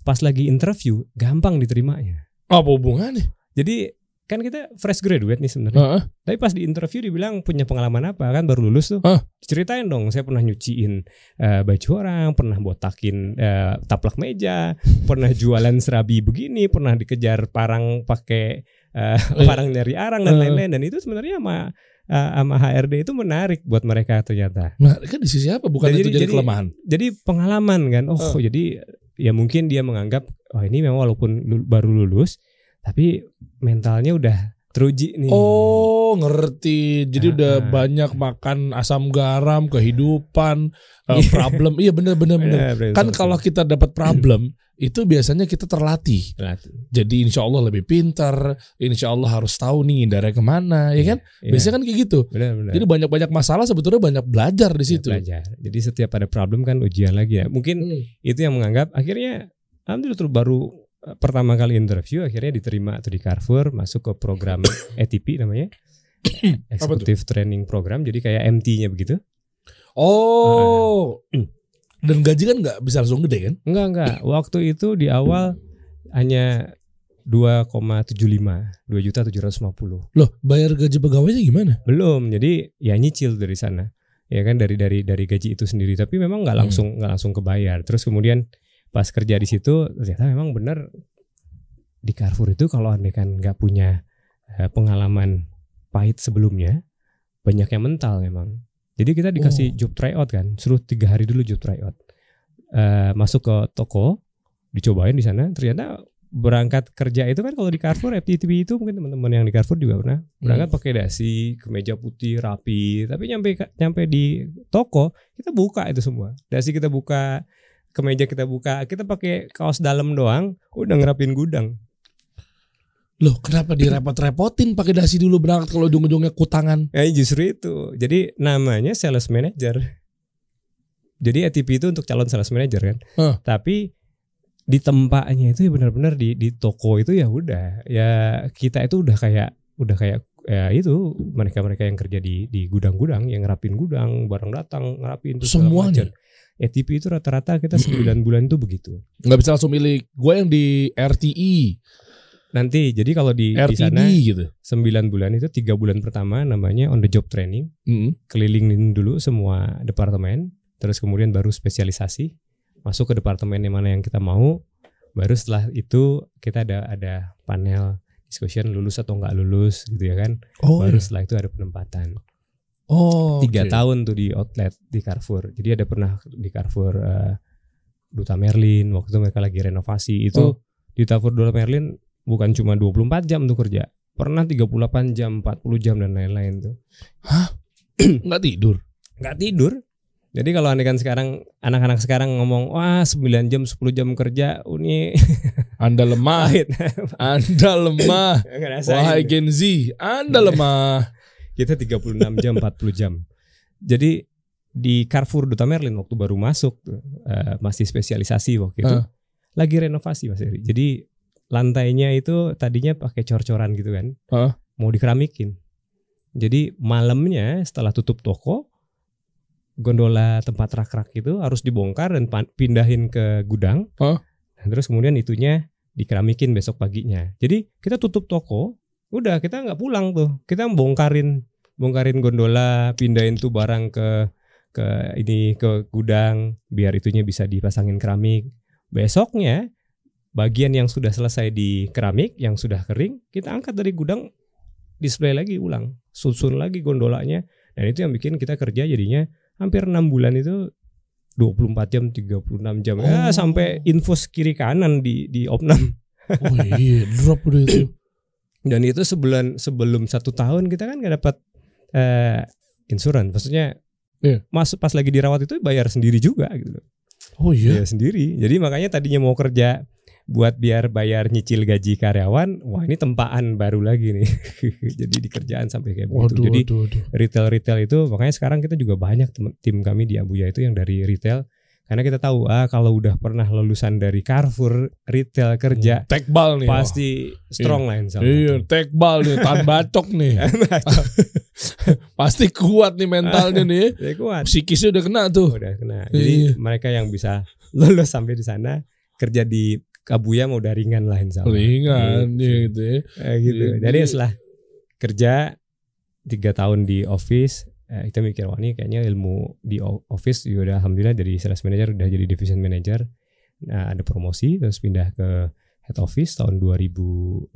pas lagi interview gampang diterimanya Apa hubungannya? jadi kan kita fresh graduate nih sebenarnya Heeh. tapi pas di interview dibilang punya pengalaman apa kan baru lulus tuh Hah? ceritain dong saya pernah nyuciin eh, baju orang pernah botakin eh, taplak meja pernah jualan serabi begini pernah dikejar parang pakai Eh. *laughs* parang dari arang dan lain-lain dan itu sebenarnya sama eh, sama HRD itu menarik buat mereka ternyata Nah, kan di sisi apa? Bukan Jadi- itu jadi, jadi- kelemahan. jadi pengalaman kan oh Eh. jadi ya mungkin dia menganggap oh ini memang walaupun baru lulus tapi mentalnya udah teruji nih Oh, ngerti. Jadi Ah, udah ah. banyak makan asam garam, kehidupan, eh, Iya. problem. Iya bener bener bener. Ya, brainstorming. Kan kalau kita dapat problem, *clears throat* itu biasanya kita terlatih. Latih. Jadi insya Allah lebih pintar, insya Allah harus tahu nih ngindarnya ke mana, ya kan? Iya, Biasanya kan kayak gitu. benar benar Jadi banyak-banyak masalah sebetulnya banyak belajar di Ya, situ. belajar. Jadi setiap ada problem kan ujian lagi ya. Mungkin Hmm. itu yang menganggap akhirnya alhamdulillah tuh baru pertama kali interview akhirnya diterima tuh di Carrefour masuk ke program *coughs* ATP namanya. *coughs* Executive Training Program jadi kayak MT-nya begitu. Oh, Hmm. *clears throat* dan gaji kan nggak bisa langsung gede kan? Enggak enggak. Waktu itu di awal hanya 2,75 2 juta 750 Loh, bayar gaji pegawainya gimana? belum jadi ya nyicil dari sana ya kan dari dari dari gaji itu sendiri tapi memang nggak Hmm. langsung nggak langsung kebayar terus kemudian pas kerja di situ ternyata memang benar di Carrefour itu kalau andai kan nggak punya eh, pengalaman pahit sebelumnya banyak yang mental memang. Jadi kita dikasih Oh. job tryout kan suruh tiga hari dulu job tryout. Eh, masuk ke toko dicobain di sana ternyata berangkat kerja itu kan kalau di Carrefour FTTP itu mungkin teman-teman yang di Carrefour juga pernah berangkat pakai dasi kemeja putih rapi tapi nyampe nyampe di toko kita buka itu semua. Dasi kita buka kemeja kita buka kita pakai kaos dalam doang udah ngerapin gudang Loh, kenapa direpot-repotin pakai dasi dulu berangkat kalau ujung-ujungnya kutangan? ya justru itu jadi namanya sales manager jadi ATP itu untuk calon sales manager kan Hah. tapi di tempatnya itu ya benar-benar di di toko itu ya udah ya kita itu udah kayak udah kayak ya itu mereka-mereka yang kerja di di gudang-gudang yang ngerapin gudang barang datang ngerapin Semuanya? macam. ATP itu rata-rata kita 9 *clears throat* bulan itu begitu. Nggak bisa langsung milih. Gue yang di RTI, Nanti jadi kalau di di RTD sana gitu. 9 bulan itu tiga bulan pertama namanya on the job training, Mm. kelilingin dulu semua departemen, terus kemudian baru spesialisasi, masuk ke departemen yang mana yang kita mau, baru setelah itu kita ada ada panel discussion lulus atau nggak lulus gitu ya kan, Oh, baru iya. setelah itu ada penempatan. Oh Tiga oke. tahun tuh di outlet di Carrefour, jadi ada pernah di Carrefour eh, Duta Merlin waktu itu mereka lagi renovasi itu Oh. di Carrefour Dola Merlin bukan cuma 24 jam tuh kerja. Pernah 38 jam, 40 jam dan lain-lain tuh. *clears throat* Nggak tidur. nggak tidur. Jadi kalau aneh kan sekarang anak-anak sekarang ngomong wah 9 jam 10 jam kerja ini *laughs* Anda lemah. Anda lemah. *laughs* Wahai Gen Z, Anda lemah. Kita 36 jam 40 jam. Jadi di Carrefour Duta Merlin waktu baru masuk eh, masih spesialisasi waktu itu. Ah. Lagi renovasi Mas Eri. Jadi lantainya itu tadinya pakai cor-coran gitu kan. Ah. Mau dikeramikin. Jadi malamnya setelah tutup toko gondola tempat rak-rak itu harus dibongkar dan pindahin ke gudang. Ah. Dan terus kemudian itunya dikeramikin besok paginya. Jadi kita tutup toko, udah kita nggak pulang tuh. Kita bongkarin bongkarin gondola, pindahin tuh barang ke ke ini ke gudang biar itunya bisa dipasangin keramik. Besoknya bagian yang sudah selesai di keramik yang sudah kering kita angkat dari gudang display lagi ulang susun lagi gondolanya dan itu yang bikin kita kerja jadinya hampir enam bulan itu 24 jam 36 jam ya Oh. sampai infus kiri kanan di di opnam Oh iya, drop udah itu. dan itu sebulan sebelum satu tahun kita kan nggak dapat eh insuran maksudnya Iya. masuk pas lagi dirawat itu bayar sendiri juga gitu loh Oh iya. Sendiri jadi makanya tadinya mau kerja buat biar bayar nyicil gaji karyawan wah ini tempaan baru lagi nih *laughs* jadi di kerjaan sampai kayak begitu Waduh, jadi waduh, waduh. retail-retail itu makanya sekarang kita juga banyak tim kami di Abuya itu yang dari retail karena kita tahu ah kalau udah pernah lulusan dari Carrefour retail kerja Tekbal nih. pasti strong lah insya Oh. Iya, tekbal nih, tahan *laughs* bacok nih. *laughs* Pasti kuat nih mentalnya nih. *laughs* Ya kuat. Psikisnya udah kena tuh. Udah kena. Iya. Jadi mereka yang bisa lulus sampai di sana kerja di Kabuya mau udah ringan lah insya Allah. Ringan Gitu. gitu ya. Eh, gitu. Iya. Jadi setelah kerja tiga tahun di office, eh, kita mikir wah ini kayaknya ilmu di office juga udah alhamdulillah dari sales manager udah jadi division manager. Nah, ada promosi terus pindah ke head office tahun 2008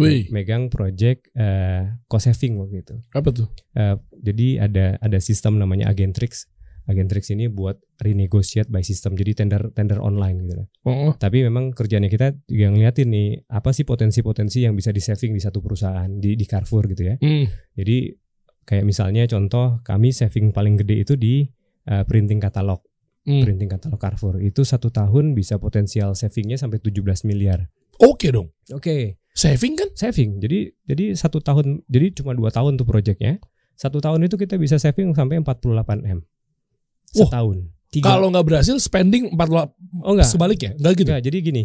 Wih, megang project eh, cost saving waktu itu. apa tuh? Eh, jadi ada ada sistem namanya Agentrix. Agentrix ini buat renegotiate by system. Jadi tender tender online gitu lah. Oh, Tapi memang kerjanya kita juga ngeliatin nih apa sih potensi-potensi yang bisa di saving di satu perusahaan di di Carrefour gitu ya. hmm. Jadi kayak misalnya contoh kami saving paling gede itu di eh, printing katalog. Hmm. Printing katalog Carrefour itu satu tahun bisa potensial savingnya sampai 17 miliar. Oke dong. Oke, Saving kan? saving. Jadi jadi satu tahun jadi cuma dua tahun tuh proyeknya. Satu tahun itu kita bisa saving sampai 48 m Wah, setahun. Tiga. Kalau nggak berhasil spending 48 oh enggak, sebaliknya, enggak gitu. Enggak, jadi gini.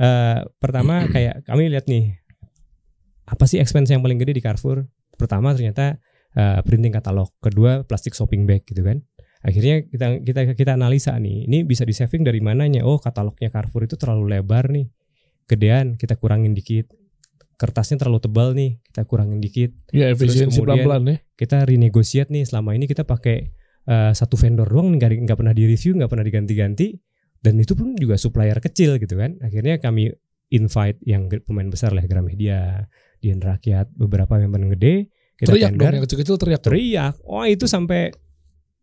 eh pertama *clears throat* kayak kami lihat nih apa sih expense yang paling gede di Carrefour? Pertama ternyata eh, printing katalog, kedua plastik shopping bag gitu kan. Akhirnya kita kita kita analisa nih, ini bisa di saving dari mananya? Oh, katalognya Carrefour itu terlalu lebar nih. Gedean, kita kurangin dikit. Kertasnya terlalu tebal nih, kita kurangin dikit. Ya efisiensi pelan-pelan ya. Kita renegosiate nih, selama ini kita pakai eh, satu vendor doang nggak nggak pernah di review, nggak pernah diganti-ganti dan itu pun juga supplier kecil gitu kan. Akhirnya kami invite yang pemain besar lah Gramedia, Dian Rakyat, beberapa yang paling gede kita Teriak dong tender, yang kecil-kecil teriak. dong. teriak. Oh itu sampai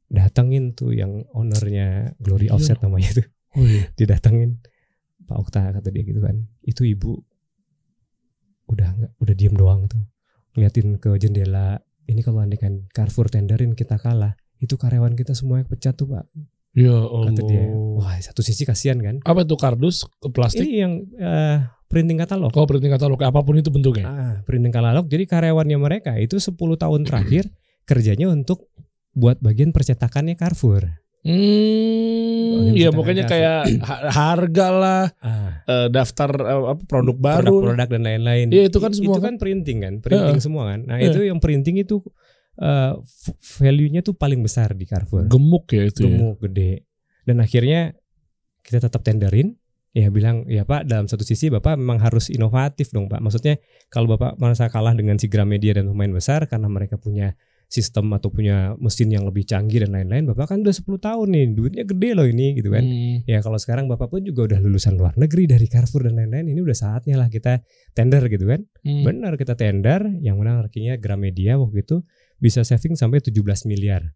datengin tuh yang ownernya Glory Iya. Offset namanya itu Oh iya. *laughs* didatengin Pak Okta kata dia gitu kan itu ibu udah nggak udah diem doang tuh ngeliatin ke jendela ini kalau andai kan Carrefour tenderin kita kalah itu karyawan kita semuanya pecat tuh pak Ya kata dia Allah. wah satu sisi kasihan kan Apa itu kardus plastik? ini yang eh, printing katalog Oh printing katalog apa pun itu bentuknya. ah, printing katalog jadi karyawannya mereka itu 10 tahun terakhir kerjanya untuk buat bagian percetakannya Carrefour Hmm, ya pokoknya kayak ha- harga lah, ah, eh, daftar eh, apa, produk baru. produk-produk dan lain-lain. Iya, itu kan semua itu kan printing kan, printing Heeh. semua kan. Nah, Iya. itu yang printing itu eh, v- value-nya tuh paling besar di Carrefour. Gemuk ya itu. ya. Gemuk, gede. Dan akhirnya kita tetap tenderin ya bilang ya Pak dalam satu sisi Bapak memang harus inovatif dong Pak. Maksudnya kalau Bapak merasa kalah dengan si Gramedia dan pemain besar karena mereka punya sistem atau punya mesin yang lebih canggih dan lain-lain, Bapak kan udah 10 tahun nih, duitnya gede loh ini gitu kan. Hmm. Ya kalau sekarang Bapak pun juga udah lulusan luar negeri dari Carrefour dan lain-lain, ini udah saatnya lah kita tender gitu kan. Hmm. Benar kita tender, yang menang artinya Gramedia waktu itu bisa saving sampai 17 miliar.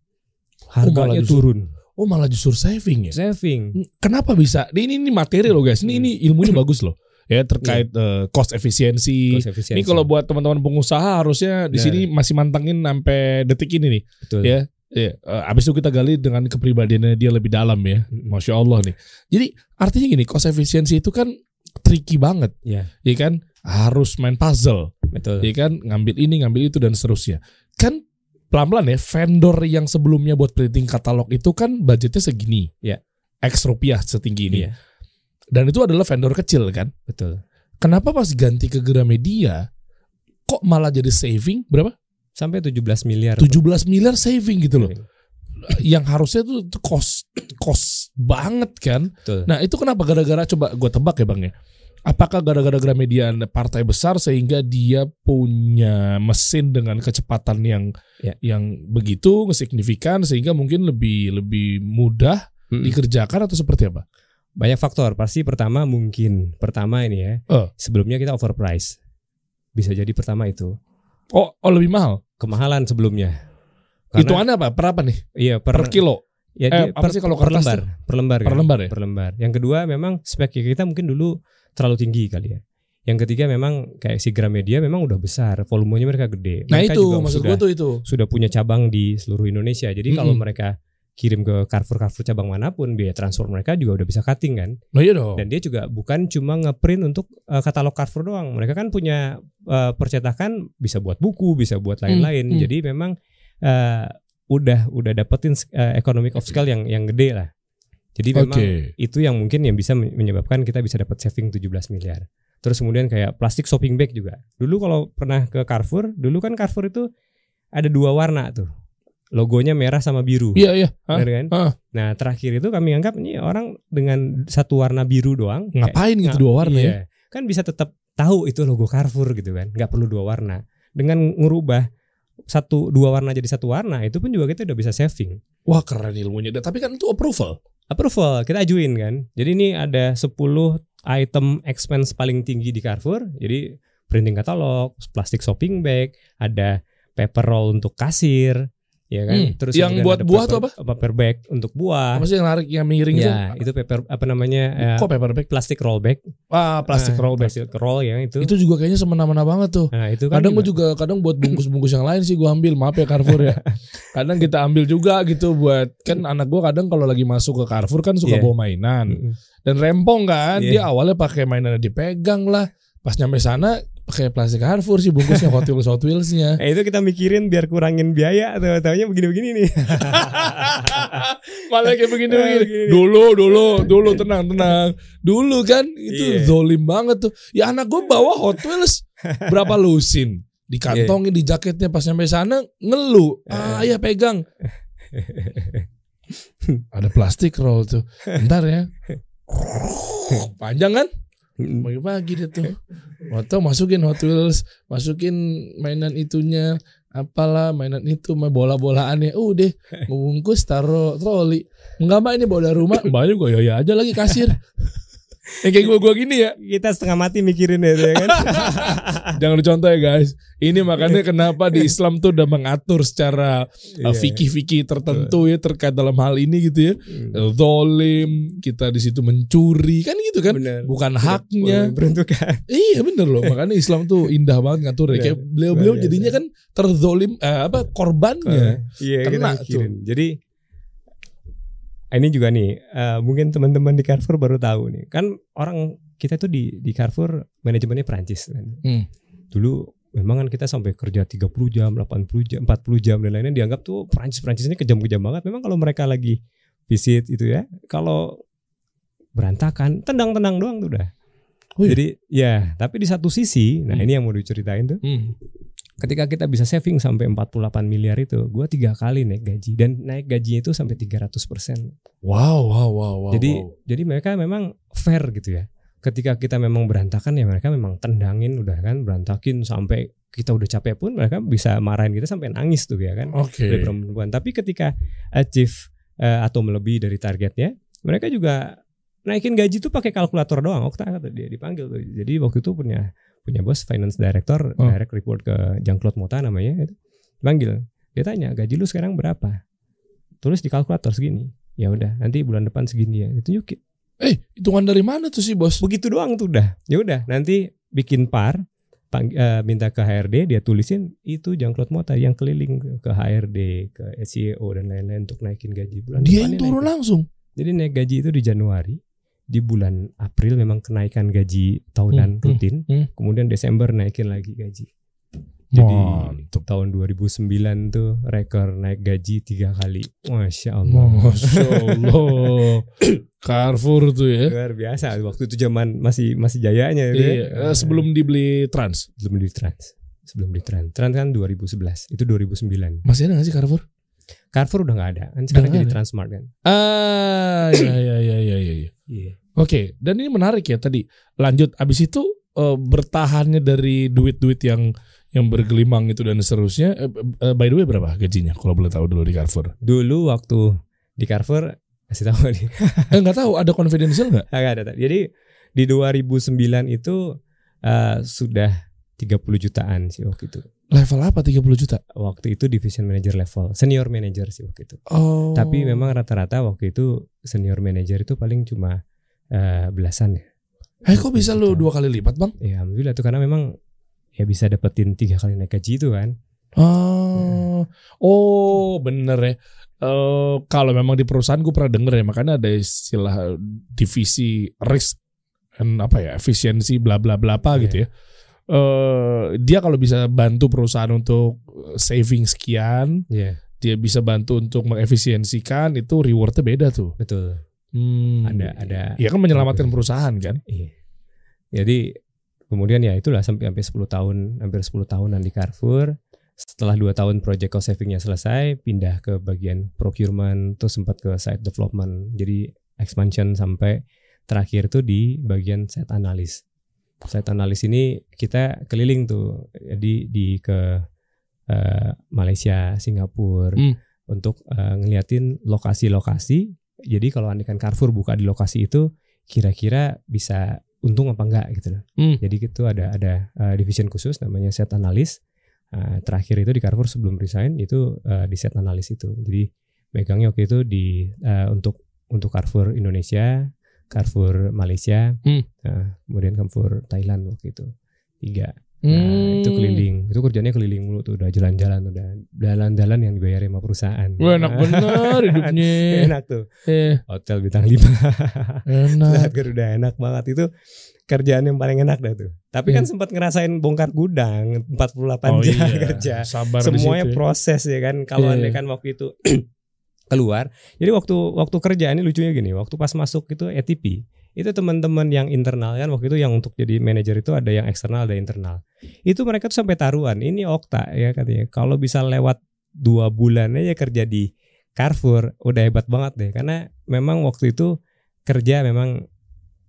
Harganya justru- turun, Oh malah justru saving ya. saving. Kenapa bisa? Ini ini, materi loh guys. Ini Hmm. ini ilmunya bagus loh. ya terkait eh, cost efisiensi. Cost efficiency. Ini kalau buat teman-teman pengusaha harusnya di Nah. sini masih mantengin sampai detik ini nih. Betul. ya. Ya, eh, abis itu kita gali dengan kepribadiannya dia lebih dalam ya. Mm-mm. Masya Allah nih. Jadi artinya gini, cost efisiensi itu kan tricky banget, Iya, ya kan? Harus main puzzle, betul. ya kan? Ngambil ini, ngambil itu dan seterusnya. Kan pelan-pelan ya, vendor yang sebelumnya buat printing katalog itu kan budgetnya segini, Iya. X rupiah setinggi ini. Iya, Dan itu adalah vendor kecil kan? betul. Kenapa pas ganti ke Gramedia, kok malah jadi saving berapa? Sampai 17 miliar. 17 miliar saving gitu loh. Saving. Yang harusnya tuh tuh cost cost banget kan? Betul. Nah itu kenapa gara-gara coba gue tebak ya bang ya. Apakah gara-gara Gramedia partai besar sehingga dia punya mesin dengan kecepatan yang Ya. yang begitu signifikan sehingga mungkin lebih lebih mudah Mm-mm. dikerjakan atau seperti apa? Banyak faktor. Pasti pertama mungkin pertama ini ya. Eh. Sebelumnya kita overprice. Bisa jadi pertama itu. Oh, oh lebih mahal. Kemahalan sebelumnya. Hitungannya apa? Per apa nih? iya Per, kilo? Ya, Eh, apa sih kalau per lembar, per lembar, Per kan? lembar ya? Per lembar. Yang kedua memang spek kita mungkin dulu terlalu tinggi kali ya. Yang ketiga memang kayak si Gramedia memang udah besar, volumenya mereka gede. Nah Mereka itu juga maksud sudah, gue tuh itu. sudah punya cabang di seluruh Indonesia. Jadi kalau Mm-mm. mereka kirim ke Carrefour-Carrefour cabang mana pun, biaya transport mereka juga udah bisa cutting kan. Nah iya dong. Dan dia juga bukan cuma ngeprint untuk eh, katalog Carrefour doang. Mereka kan punya eh, percetakan bisa buat buku, bisa buat lain-lain. hmm. Jadi memang eh, udah udah dapetin eh, economic of scale yang yang gede lah. Jadi memang itu yang mungkin yang bisa men- menyebabkan kita bisa dapat saving 17 miliar. Terus kemudian kayak plastik shopping bag juga. Dulu kalau pernah ke Carrefour, dulu kan Carrefour itu ada dua warna tuh. Logonya merah sama biru. Iya iya. Hah? Bener kan? Hah? Nah, terakhir itu kami anggap ini orang dengan satu warna biru doang kayak- Ngapain gitu Nggak- dua warna ya? iya. Kan bisa tetap tahu itu logo Carrefour gitu kan. nggak perlu dua warna. Dengan ngerubah satu dua warna jadi satu warna itu pun juga kita udah bisa saving. Wah keren ilmunya. Tapi kan itu approval. Approval kita ajuin kan. Jadi ini ada 10 item expense paling tinggi di Carrefour. Jadi printing katalog, plastik shopping bag, ada paper roll untuk kasir, ya kan. Hmm, yang kemudian buat buah tuh paper, paper bag untuk buah. Apa sih yang narik yang miring itu? Ya, itu paper apa namanya? eh, Kok paper bag? plastik roll bag. Ah plastik Ah, roll bag. Plastik roll ya itu. Itu juga kayaknya semena-mena banget tuh. Nah, itu kan Kadang gue juga- kadang buat bungkus-bungkus yang lain sih gue ambil. Maaf ya Carrefour ya. *laughs* Kadang kita ambil juga gitu buat kan anak gue kadang kalau lagi masuk ke Carrefour kan suka Iya. bawa mainan dan rempong kan. Iya. Dia awalnya pakai mainannya dipegang lah. Pas nyampe sana pakai plastik Carrefour sih bungkusnya Hot Wheels Hot Wheelsnya. Eh, itu kita mikirin biar kurangin biaya atau taunya begini-begini nih. Malah kayak begini, begini. begini. Dulu, dulu, dulu tenang, tenang. Dulu kan itu Iya. zolim banget tuh. Ya anak gue bawa Hot Wheels berapa lusin. Dikantongin di jaketnya pas nyampe sana ngeluh. Ah, Eh. ayah pegang. Ada plastik roll tuh. Bentar ya. *laughs* Panjang kan? Pagi-pagi dia tuh. Waktu masukin Hot Wheels, masukin mainan itunya, apalah mainan itu, main bola-bolaannya. Udah, *laughs* ngebungkus taruh troli. Enggak mbak ini bawa dari rumah. Mbaknya gue ya aja lagi kasir. *laughs* Yang kayak gue-gue gini ya. kita setengah mati mikirin ya, ya kan. *laughs* Jangan dicontoh ya guys. Ini makanya kenapa di Islam tuh udah mengatur secara uh, Iya. fikih-fikih tertentu ya terkait dalam hal ini gitu ya. Hmm. Zolim, kita di situ mencuri kan gitu kan. Bener. Bukan haknya. boleh Beruntukan. Iya bener loh makanya Islam tuh *laughs* indah banget ngatur ya. Iya, Kayak beliau-beliau jadinya kan terzolim eh, apa korbannya. Iya, kita Kena mikirin. Jadi ini juga nih, eh, mungkin teman-teman di Carrefour baru tahu nih. Kan orang kita tuh di di Carrefour manajemennya Prancis kan. Hmm. Dulu memang kan kita sampai kerja 30 jam, 80 jam, 40 jam dan lainnya dianggap tuh Prancis-Prancis ini kejam-kejam banget. Memang kalau mereka lagi visit itu ya, kalau berantakan, tendang-tendang doang tuh udah. Oh iya? Jadi ya, tapi di satu sisi, nah Hmm. ini yang mau diceritain tuh Hmm. Ketika kita bisa saving sampai 48 miliar itu, gua tiga kali naik gaji dan naik gajinya itu sampai 300 persen. Wow wow wow wow. jadi wow. jadi mereka memang fair gitu ya. Ketika kita memang berantakan ya mereka memang tendangin udah kan berantakin sampai kita udah capek pun mereka bisa marahin kita sampai nangis tuh ya kan. Oke. Dari perempuan. Tapi ketika achieve eh, atau melebihi dari targetnya, mereka juga naikin gaji tuh pakai kalkulator doang. Okta kata dia dipanggil tuh. Jadi waktu itu punya punya bos finance director Oh. direct report ke Jean-Claude Mota namanya itu. Panggil. Dia tanya, "Gaji lu sekarang berapa?" Tulis di kalkulator segini. Ya udah, nanti bulan depan segini ya. Ditunjukin. Eh, hitungan dari mana tuh sih bos? Begitu doang tuh udah. Ya udah, nanti bikin par pang- eh, minta ke HRD dia tulisin itu Jean-Claude Mota yang keliling ke HRD, ke SEO dan lain-lain untuk naikin gaji bulan Dia depan yang turun naik. langsung. Jadi naik gaji itu di Januari, di bulan April memang kenaikan gaji tahunan Hmm, hmm, rutin, hmm. kemudian Desember naikin lagi gaji. Jadi Mantep. tahun 2009 tuh rekor naik gaji tiga kali, masya Allah. Masya Allah. *coughs* Carrefour tuh ya. Luar biasa waktu itu zaman masih masih jayanya itu Iya, ya. sebelum dibeli Trans. sebelum di Trans. Sebelum di Trans. Trans kan 2011, itu 2009. Masih ada gak sih Carrefour? Carrefour udah nggak ada, kan sekarang nggak jadi ada. Transmart kan. Ah, ya ya ya ya ya. ya. Iya. Oke, dan ini menarik ya tadi. Lanjut abis itu eh, bertahannya dari duit-duit yang yang bergelimang itu dan seterusnya. Eh, eh, by the way berapa gajinya kalau boleh tahu dulu di Carrefour? Dulu waktu di Carrefour kasih tahu nih. Eh nggak tahu ada confidential nggak? Agak ada. Jadi di 2009 itu eh, sudah 30 jutaan sih waktu itu. Level apa 30 juta? Waktu itu division manager level, senior manager sih waktu itu. Oh. Tapi memang rata-rata waktu itu senior manager itu paling cuma eh, belasan ya. Eh kok bisa lu dua kali lipat bang? Ya alhamdulillah tuh karena memang ya bisa dapetin tiga kali naik gaji itu kan. Oh, oh bener ya. Eh kalau memang di perusahaan gue pernah denger ya, makanya ada istilah divisi risk and apa ya efisiensi bla bla bla apa Iya. gitu ya. Eh dia kalau bisa bantu perusahaan untuk saving sekian, Iya dia bisa bantu untuk mengefisiensikan itu rewardnya beda tuh. betul. Hmm. Ada ada. Iya kan menyelamatkan perusahaan kan. Iya. Jadi kemudian ya itulah sampai sampai 10 tahun, hampir 10 tahunan di Carrefour. Setelah dua tahun project cost savingnya selesai, pindah ke bagian procurement, terus sempat ke site development. Jadi expansion sampai terakhir tuh di bagian site analis. Site analis ini kita keliling tuh, jadi di ke eh, Malaysia, Singapura Hmm. untuk eh, ngeliatin lokasi-lokasi. Jadi kalau andikan Carrefour buka di lokasi itu, kira-kira bisa untung apa enggak gitu loh. Hmm. Jadi itu ada ada uh, division khusus namanya set analis. Uh, terakhir itu di Carrefour sebelum resign itu uh, di set analis itu. Jadi megangnya waktu itu di uh, untuk untuk Carrefour Indonesia, Carrefour Malaysia, Hmm. uh, kemudian Carrefour Thailand waktu itu tiga. Nah, Hmm. itu keliling. Itu kerjanya keliling mulu tuh, udah jalan-jalan, udah jalan-jalan yang dibayar sama perusahaan. Wah, enak bener hidupnya. *laughs* enak tuh. Eh, Hotel bintang 5 enak. *laughs* Saat Garuda enak banget itu kerjaan yang paling enak dah tuh. Tapi kan Hmm. sempat ngerasain bongkar gudang 48 Oh jam iya, *laughs* kerja. Sabar Semuanya ya. proses ya kan. Kalau Iya. andai kan waktu itu keluar. Jadi waktu waktu kerja ini lucunya gini, waktu pas masuk itu ATP, itu teman-teman yang internal kan waktu itu yang untuk jadi manajer itu ada yang eksternal ada internal. Itu mereka tuh sampai taruhan. Ini Okta ya katanya. Kalau bisa lewat dua bulan aja kerja di Carrefour udah hebat banget deh karena memang waktu itu kerja memang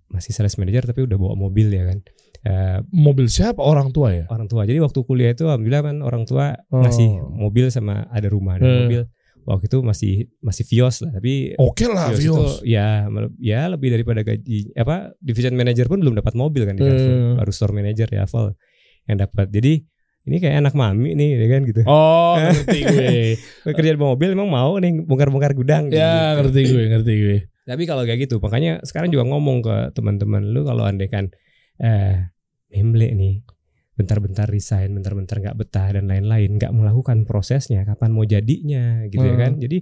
masih sales manager tapi udah bawa mobil ya kan Eh, Mobil siapa? Orang tua ya? orang tua jadi waktu kuliah itu alhamdulillah kan orang tua Oh. ngasih mobil sama ada rumah ada Eh. mobil waktu itu masih masih Vios lah tapi Oke lah, Vios, Vios. itu ya ya lebih daripada gaji apa division manager pun belum dapat mobil kan di. Eh. baru store manager ya Val yang dapat jadi ini kayak anak mami nih ya kan gitu Oh, *laughs* ngerti gue. kerja di mobil emang mau nih bongkar-bongkar gudang ya, gitu. ngerti gue, ngerti gue. Tapi kalau kayak gitu, makanya sekarang juga ngomong ke teman-teman lu kalau andai kan eh memble nih, bentar-bentar resign, bentar-bentar nggak betah dan lain-lain, nggak melakukan prosesnya, kapan mau jadinya, gitu ya Hmm. kan? Jadi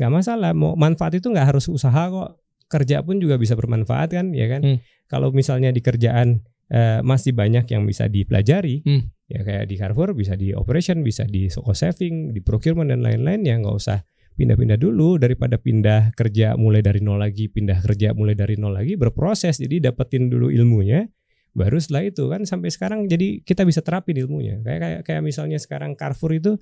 nggak masalah, mau manfaat itu nggak harus usaha kok, kerja pun juga bisa bermanfaat kan, ya kan? Hmm. Kalau misalnya di kerjaan eh, masih banyak yang bisa dipelajari, Hmm. ya kayak di Carrefour bisa di operation, bisa di cost saving, di procurement dan lain-lain ya nggak usah pindah-pindah dulu daripada pindah kerja mulai dari nol lagi, pindah kerja mulai dari nol lagi berproses. Jadi dapetin dulu ilmunya, baru setelah itu kan sampai sekarang jadi kita bisa terapin ilmunya. Kayak kayak kayak misalnya sekarang Carrefour itu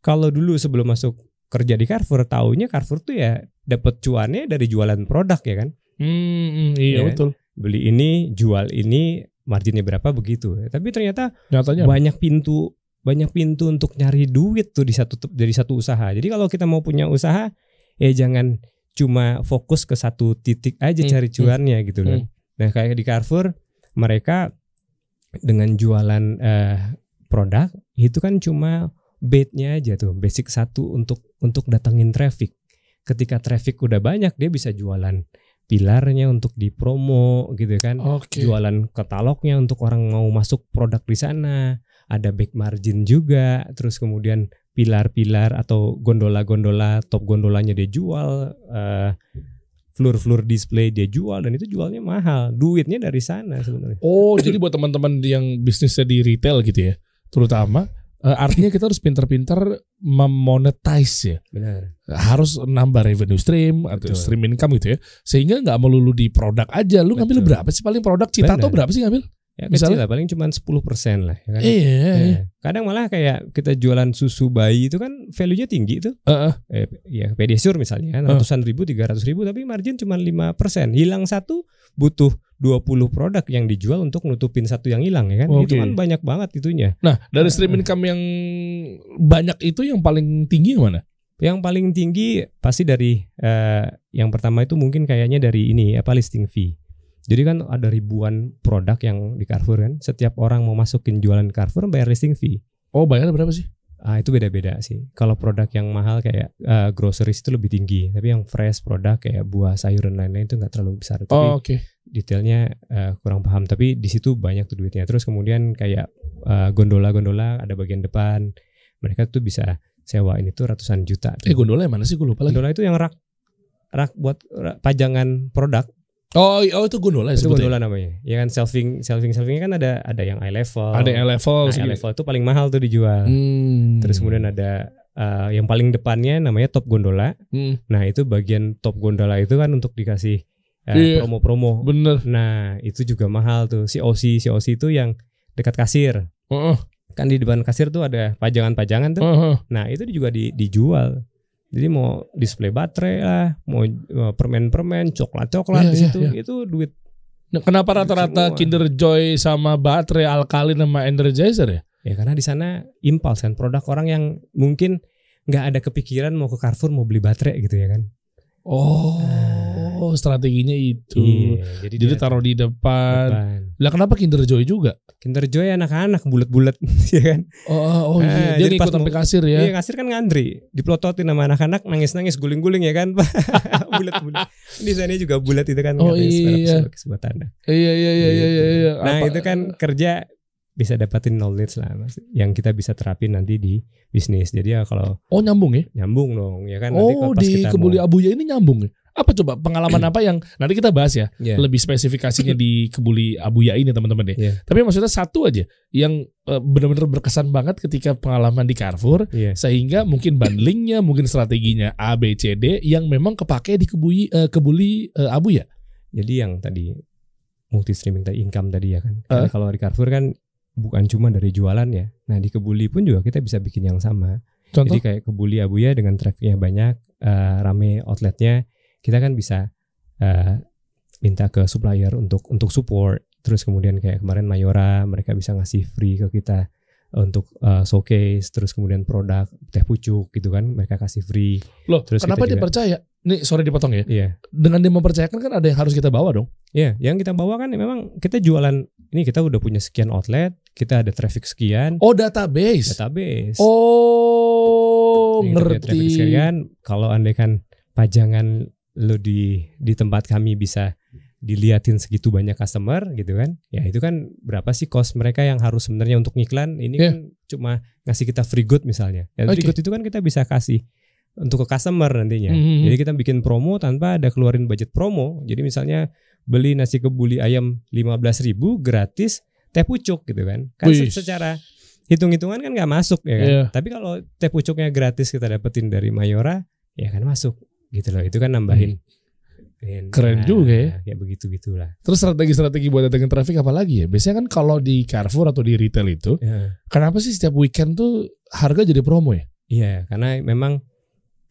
kalau dulu sebelum masuk kerja di Carrefour taunya Carrefour tuh ya dapat cuannya dari jualan produk ya kan. Hmm, hmm, iya Iya. betul. Beli ini, jual ini, marginnya berapa begitu. Tapi ternyata Nyatanya banyak pintu banyak pintu untuk nyari duit tuh di satu dari satu usaha. Jadi kalau kita mau punya usaha ya jangan cuma fokus ke satu titik aja Hmm, cari cuannya gitu loh. Hmm. Nah, kayak di Carrefour mereka dengan jualan eh, produk itu kan cuma bait-nya aja tuh, basic satu untuk untuk datangin traffic. Ketika traffic udah banyak dia bisa jualan pilarnya untuk dipromo gitu kan. Oke. Jualan katalognya untuk orang mau masuk produk di sana. Ada back margin juga. Terus kemudian pilar-pilar atau gondola-gondola, top gondolanya dia jual. eh, floor-floor display dia jual dan itu jualnya mahal. Duitnya dari sana sebenarnya. Oh, jadi buat teman-teman yang bisnisnya di retail gitu ya, terutama eh, artinya kita harus pintar-pintar memonetize ya. Benar. Harus nambah revenue stream atau Betul. stream income gitu ya. Sehingga nggak melulu di produk aja. Lu ngambil Betul. berapa sih paling produk Citato Benar. berapa sih ngambil? Ya Misalnya? kecil lah paling cuma 10% lah ya kan. Iya. Ya. Kadang malah kayak kita jualan susu bayi itu kan value-nya tinggi tuh. Heeh. Eh, ya Pediasure misalnya Uh. ratusan ribu, 300 ribu tapi margin cuma 5%. Hilang satu butuh 20 produk yang dijual untuk nutupin satu yang hilang ya kan. Itu Oke. kan banyak banget itunya. Nah, dari stream income yang banyak itu yang paling tinggi yang mana? Yang paling tinggi pasti dari eh, yang pertama itu mungkin kayaknya dari ini apa listing fee. Jadi kan ada ribuan produk yang di Carrefour kan. Setiap orang mau masukin jualan Carrefour bayar listing fee. Oh, bayarnya berapa sih? Ah itu beda-beda sih. Kalau produk yang mahal kayak eh, groceries itu lebih tinggi. Tapi yang fresh produk kayak buah, sayur dan lain-lain itu nggak terlalu besar. Tapi Oh, oke. detailnya eh, kurang paham. Tapi di situ banyak tuh duitnya. Terus kemudian kayak eh, gondola-gondola ada bagian depan. Mereka tuh bisa sewain itu ratusan juta. Eh, gondola yang mana sih? Gue lupa lagi. Gondola itu yang rak rak buat rak- pajangan produk. Oh, oh itu gondola itu sebetulnya. gondola namanya. Ya kan shelving shelving shelvingnya kan ada ada yang eye level. Ada yang level. Nah, eye level itu paling mahal tuh dijual. Hmm. Terus kemudian ada eh, yang paling depannya namanya top gondola. Hmm, Nah itu bagian top gondola itu kan untuk dikasih eh, Iya. promo-promo. bener. Nah itu juga mahal tuh. Si OC si OC itu yang dekat kasir. Heeh, Kan di depan kasir tuh ada pajangan-pajangan tuh. heeh. Nah itu juga di, dijual. Jadi mau display baterai lah, mau eh, permen-permen, coklat-coklat Iya, di iya, situ iya. itu duit. Nah, kenapa rata-rata. Kinder Joy sama baterai alkalin sama energizer ya? Ya karena di sana impulse kan produk orang yang mungkin nggak ada kepikiran mau ke Carrefour mau beli baterai gitu ya kan. Oh, strateginya itu. Iya, jadi, Jadi taruh di depan. depan. Lah kenapa Kinder Joy juga? Kinder Joy anak-anak bulat-bulat *laughs* ya kan. Oh, oh Ah, iya. Dia jadi pas sampai kasir ya. Iya kasir kan ngantri, diplototin sama anak-anak nangis-nangis guling-guling ya kan. *laughs* bulat-bulat. Di sana juga bulat itu kan Oh, iya. tanda. Iya, iya, iya, iya, iya. iya. Nah, Apa- itu kan kerja bisa dapatin knowledge lah Mas. yang kita bisa terapin nanti di bisnis. Jadi ya kalau Oh, nyambung ya? nyambung dong ya kan nanti Oh, kalau pas di kita Kebuli Abuya ini nyambung ya? Apa coba pengalaman apa yang nanti kita bahas ya? Iya. Lebih spesifikasinya di Kebuli Abuya ini teman-teman deh. Iya. Tapi maksudnya satu aja yang eh, benar-benar berkesan banget ketika pengalaman di Carrefour Iya. sehingga mungkin bundlingnya, mungkin strateginya A B C D yang memang kepake di Kebuli eh, Kebuli eh, Abuya. Jadi yang tadi multi streaming tadi income tadi ya kan. Eh. Karena kalau di Carrefour kan bukan cuma dari jualan ya. Nah, di Kebuli pun juga kita bisa bikin yang sama. Contoh? Jadi kayak Kebuli Abuya dengan trafficnya banyak, eh, rame outletnya, kita kan bisa eh, minta ke supplier untuk untuk support. Terus kemudian kayak kemarin Mayora, mereka bisa ngasih free ke kita untuk eh, showcase. Terus kemudian produk teh pucuk gitu kan, mereka kasih free. Loh, Terus kenapa dia juga- percaya? Nih, sorry dipotong ya. Iya, Dengan dia mempercayakan kan ada yang harus kita bawa dong. Iya, yang kita bawa kan memang kita jualan. Ini kita udah punya sekian outlet, kita ada traffic sekian, Oh, database. database. Oh, Yang ngerti. sekian. Kalau andai kan pajangan lo di di tempat kami bisa diliatin segitu banyak customer gitu kan ya itu kan berapa sih cost mereka yang harus sebenarnya untuk ngiklan ini Iya. kan cuma ngasih kita free good misalnya dan free Oke. good itu kan kita bisa kasih untuk ke customer nantinya Mhm. jadi kita bikin promo tanpa ada keluarin budget promo jadi misalnya beli nasi kebuli ayam 15.000 gratis teh pucuk gitu kan kan Wih. secara hitung-hitungan kan nggak masuk ya kan Iya. tapi kalau teh pucuknya gratis kita dapetin dari Mayora ya kan masuk gitu loh itu kan nambahin Hmm. Keren juga ya. ya begitu gitulah Terus strategi-strategi buat datengin traffic apa lagi ya? Biasanya kan kalau di Carrefour atau di retail itu, ya. kenapa sih setiap weekend tuh harga jadi promo ya? iya karena memang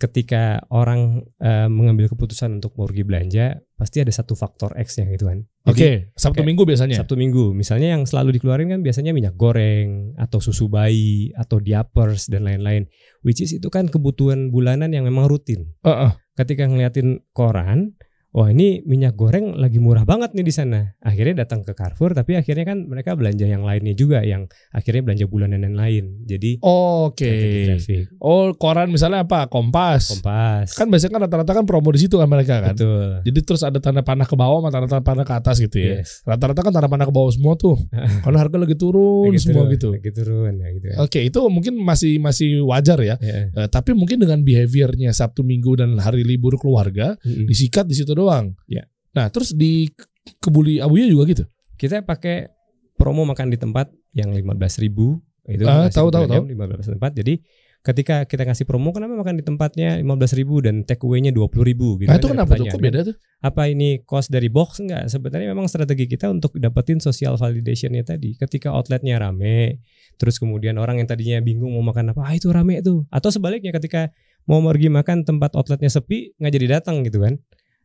ketika orang eh, mengambil keputusan untuk pergi belanja pasti ada satu faktor X nya gitu kan Oke, Sabtu kayak Minggu biasanya. Sabtu Minggu misalnya yang selalu dikeluarin kan biasanya minyak goreng atau susu bayi atau diapers dan lain-lain which is itu kan kebutuhan bulanan yang memang rutin Heeh. ketika ngeliatin koran wah ini minyak goreng lagi murah banget nih di sana. Akhirnya datang ke Carrefour, tapi akhirnya kan mereka belanja yang lainnya juga, yang akhirnya belanja bulanan yang lain. Jadi Oke. terjadi traffic. Oh, koran misalnya apa? Kompas. Kompas. Kan biasanya kan rata-rata kan promo di situ kan mereka kan. Betul. Jadi terus ada tanda panah ke bawah sama tanda panah ke atas gitu ya. Yes. Rata-rata kan tanda panah ke bawah semua tuh. *laughs* Karena harga lagi turun Lagi semua turun, gitu. Lagi turun ya gitu. ya. Oke, itu mungkin masih masih wajar ya. Ya. Eh, tapi mungkin dengan behaviornya Sabtu Minggu dan hari libur keluarga Mm-mm. disikat di situ doang. Ya. Nah, terus di Kebuli Abuya juga gitu. Kita pakai promo makan di tempat yang 15.000 ribu itu Ah, tahu, tahu, jam 15 tempat. Jadi ketika kita ngasih promo kenapa makan di tempatnya 15.000 ribu dan take away-nya 20.000 ribu gitu. nah, kan itu ada kenapa tuh? Kok kan. beda tuh? Apa ini cost dari box enggak? Sebenarnya memang strategi kita untuk dapetin social validation-nya tadi. Ketika outletnya rame, terus kemudian orang yang tadinya bingung mau makan apa, ah itu rame tuh. Atau sebaliknya ketika mau pergi makan tempat outletnya sepi nggak jadi datang gitu kan.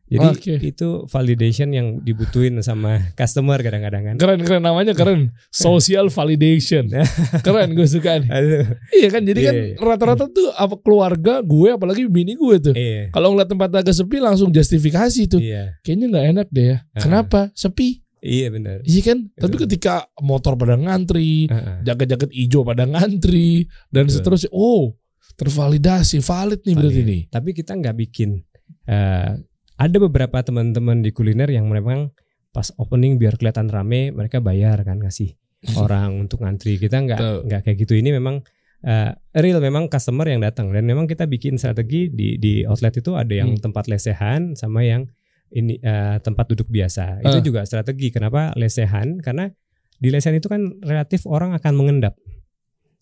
Jadi Oke. itu validation yang dibutuhin sama customer kadang-kadang kan. Keren keren namanya keren. Social validation. *laughs* keren gue suka nih. Aduh. Iya kan jadi Iya, kan iya. rata-rata tuh apa keluarga gue apalagi bini gue tuh. Iya. Kalau ngeliat tempat agak sepi langsung justifikasi tuh. Iya. Kayaknya nggak enak deh ya. Ah. Kenapa? Sepi. Iya benar. Iya kan? Tapi Betul. ketika motor pada ngantri, Heeh. jaket-jaket hijau pada ngantri dan Betul. seterusnya. Oh, tervalidasi, valid nih berarti Valid. nih. Tapi kita nggak bikin. eh, ada beberapa teman-teman di kuliner yang memang pas opening biar kelihatan rame, mereka bayar kan ngasih *laughs* orang untuk ngantri. Kita nggak nggak kayak gitu. Ini memang eh, real memang customer yang datang dan memang kita bikin strategi di di outlet itu ada yang Hmm. tempat lesehan sama yang ini eh, tempat duduk biasa. Itu Ah. juga strategi. Kenapa lesehan? Karena di lesehan itu kan relatif orang akan mengendap,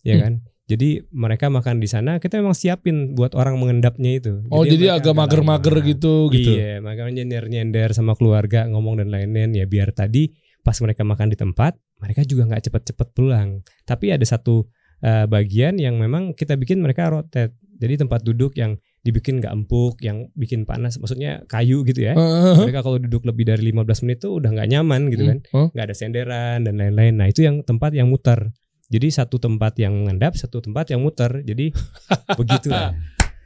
ya Hmm. kan? Jadi mereka makan di sana, kita memang siapin buat orang mengendapnya itu. Oh, jadi mereka agak mager-mager gitu gitu. Iya, makanya nyender-nyender sama keluarga ngomong dan lain-lain ya biar tadi pas mereka makan di tempat, mereka juga nggak cepet-cepet pulang. Tapi ada satu eh, bagian yang memang kita bikin mereka rotate. Jadi tempat duduk yang dibikin nggak empuk, yang bikin panas, maksudnya kayu gitu ya. Heeh. Mereka kalau duduk lebih dari 15 menit tuh udah nggak nyaman gitu kan Hmm. nggak ada senderan dan lain-lain. Nah itu yang tempat yang muter. Jadi satu tempat yang mengendap, satu tempat yang muter. Jadi *laughs* begitulah.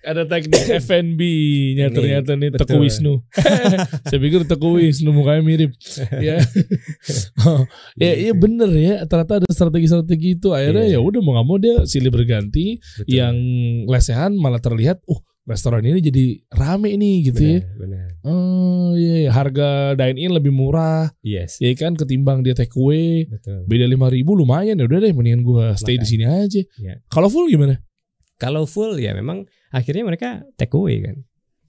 Ada teknik FNB-nya Ini, ternyata nih Teku. Wisnu. *laughs* Saya pikir Teku Wisnu mukanya mirip. *laughs* ya. Oh, ya iya bener ya. Ternyata ada strategi-strategi itu. Akhirnya Iya. ya udah mau nggak mau dia silih berganti. Betul. Yang lesehan malah terlihat, uh restoran ini jadi rame nih gitu ya. benar, benar. Oh iya, iya. harga dine in lebih murah, Yes, ya kan ketimbang dia take away. betul. Beda lima ribu lumayan ya udah deh, mendingan gua stay di sini aja. Iya. Kalau full gimana? Kalau full ya memang akhirnya mereka take away kan.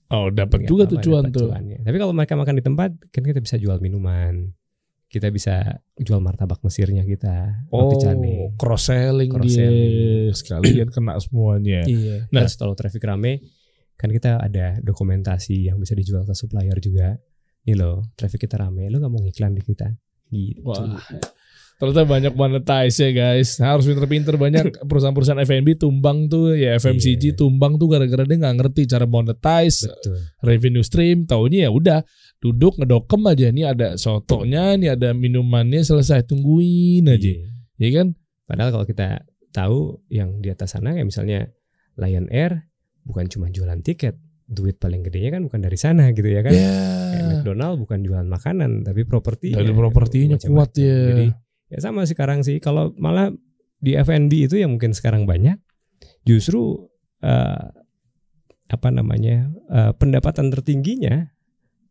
Oh dapat Nggak juga apa-apa, tuh cuan tuh. cuannya. Tapi kalau mereka makan di tempat kan kita bisa jual minuman. Kita bisa jual martabak Mesirnya kita, Oh, cross selling Cross dia selling. sekalian kena semuanya. Iya. Nah. Kalau traffic rame kan kita ada dokumentasi yang bisa dijual ke supplier juga. Nih loh, traffic kita rame, lo nggak mau ngiklan di kita? Gitu. Wah, ternyata banyak monetize ya guys. Harus pinter-pinter banyak *laughs* perusahaan-perusahaan F&B tumbang tuh ya FMCG Iya. tumbang tuh gara-gara dia nggak ngerti cara monetize Betul. revenue stream. Taunya ya udah duduk ngedokem aja nih ada sotonya, nih ada minumannya selesai tungguin aja. Iya. Ya kan? Padahal kalau kita tahu yang di atas sana kayak misalnya Lion Air bukan cuma jualan tiket, duit paling gedenya kan bukan dari sana gitu ya kan. Ya. Kayak McDonald bukan jualan makanan tapi properti. Dari propertinya kuat ya. Jadi ya sama sekarang sih kalau malah di F&B itu yang mungkin sekarang banyak justru eh, apa namanya eh, pendapatan tertingginya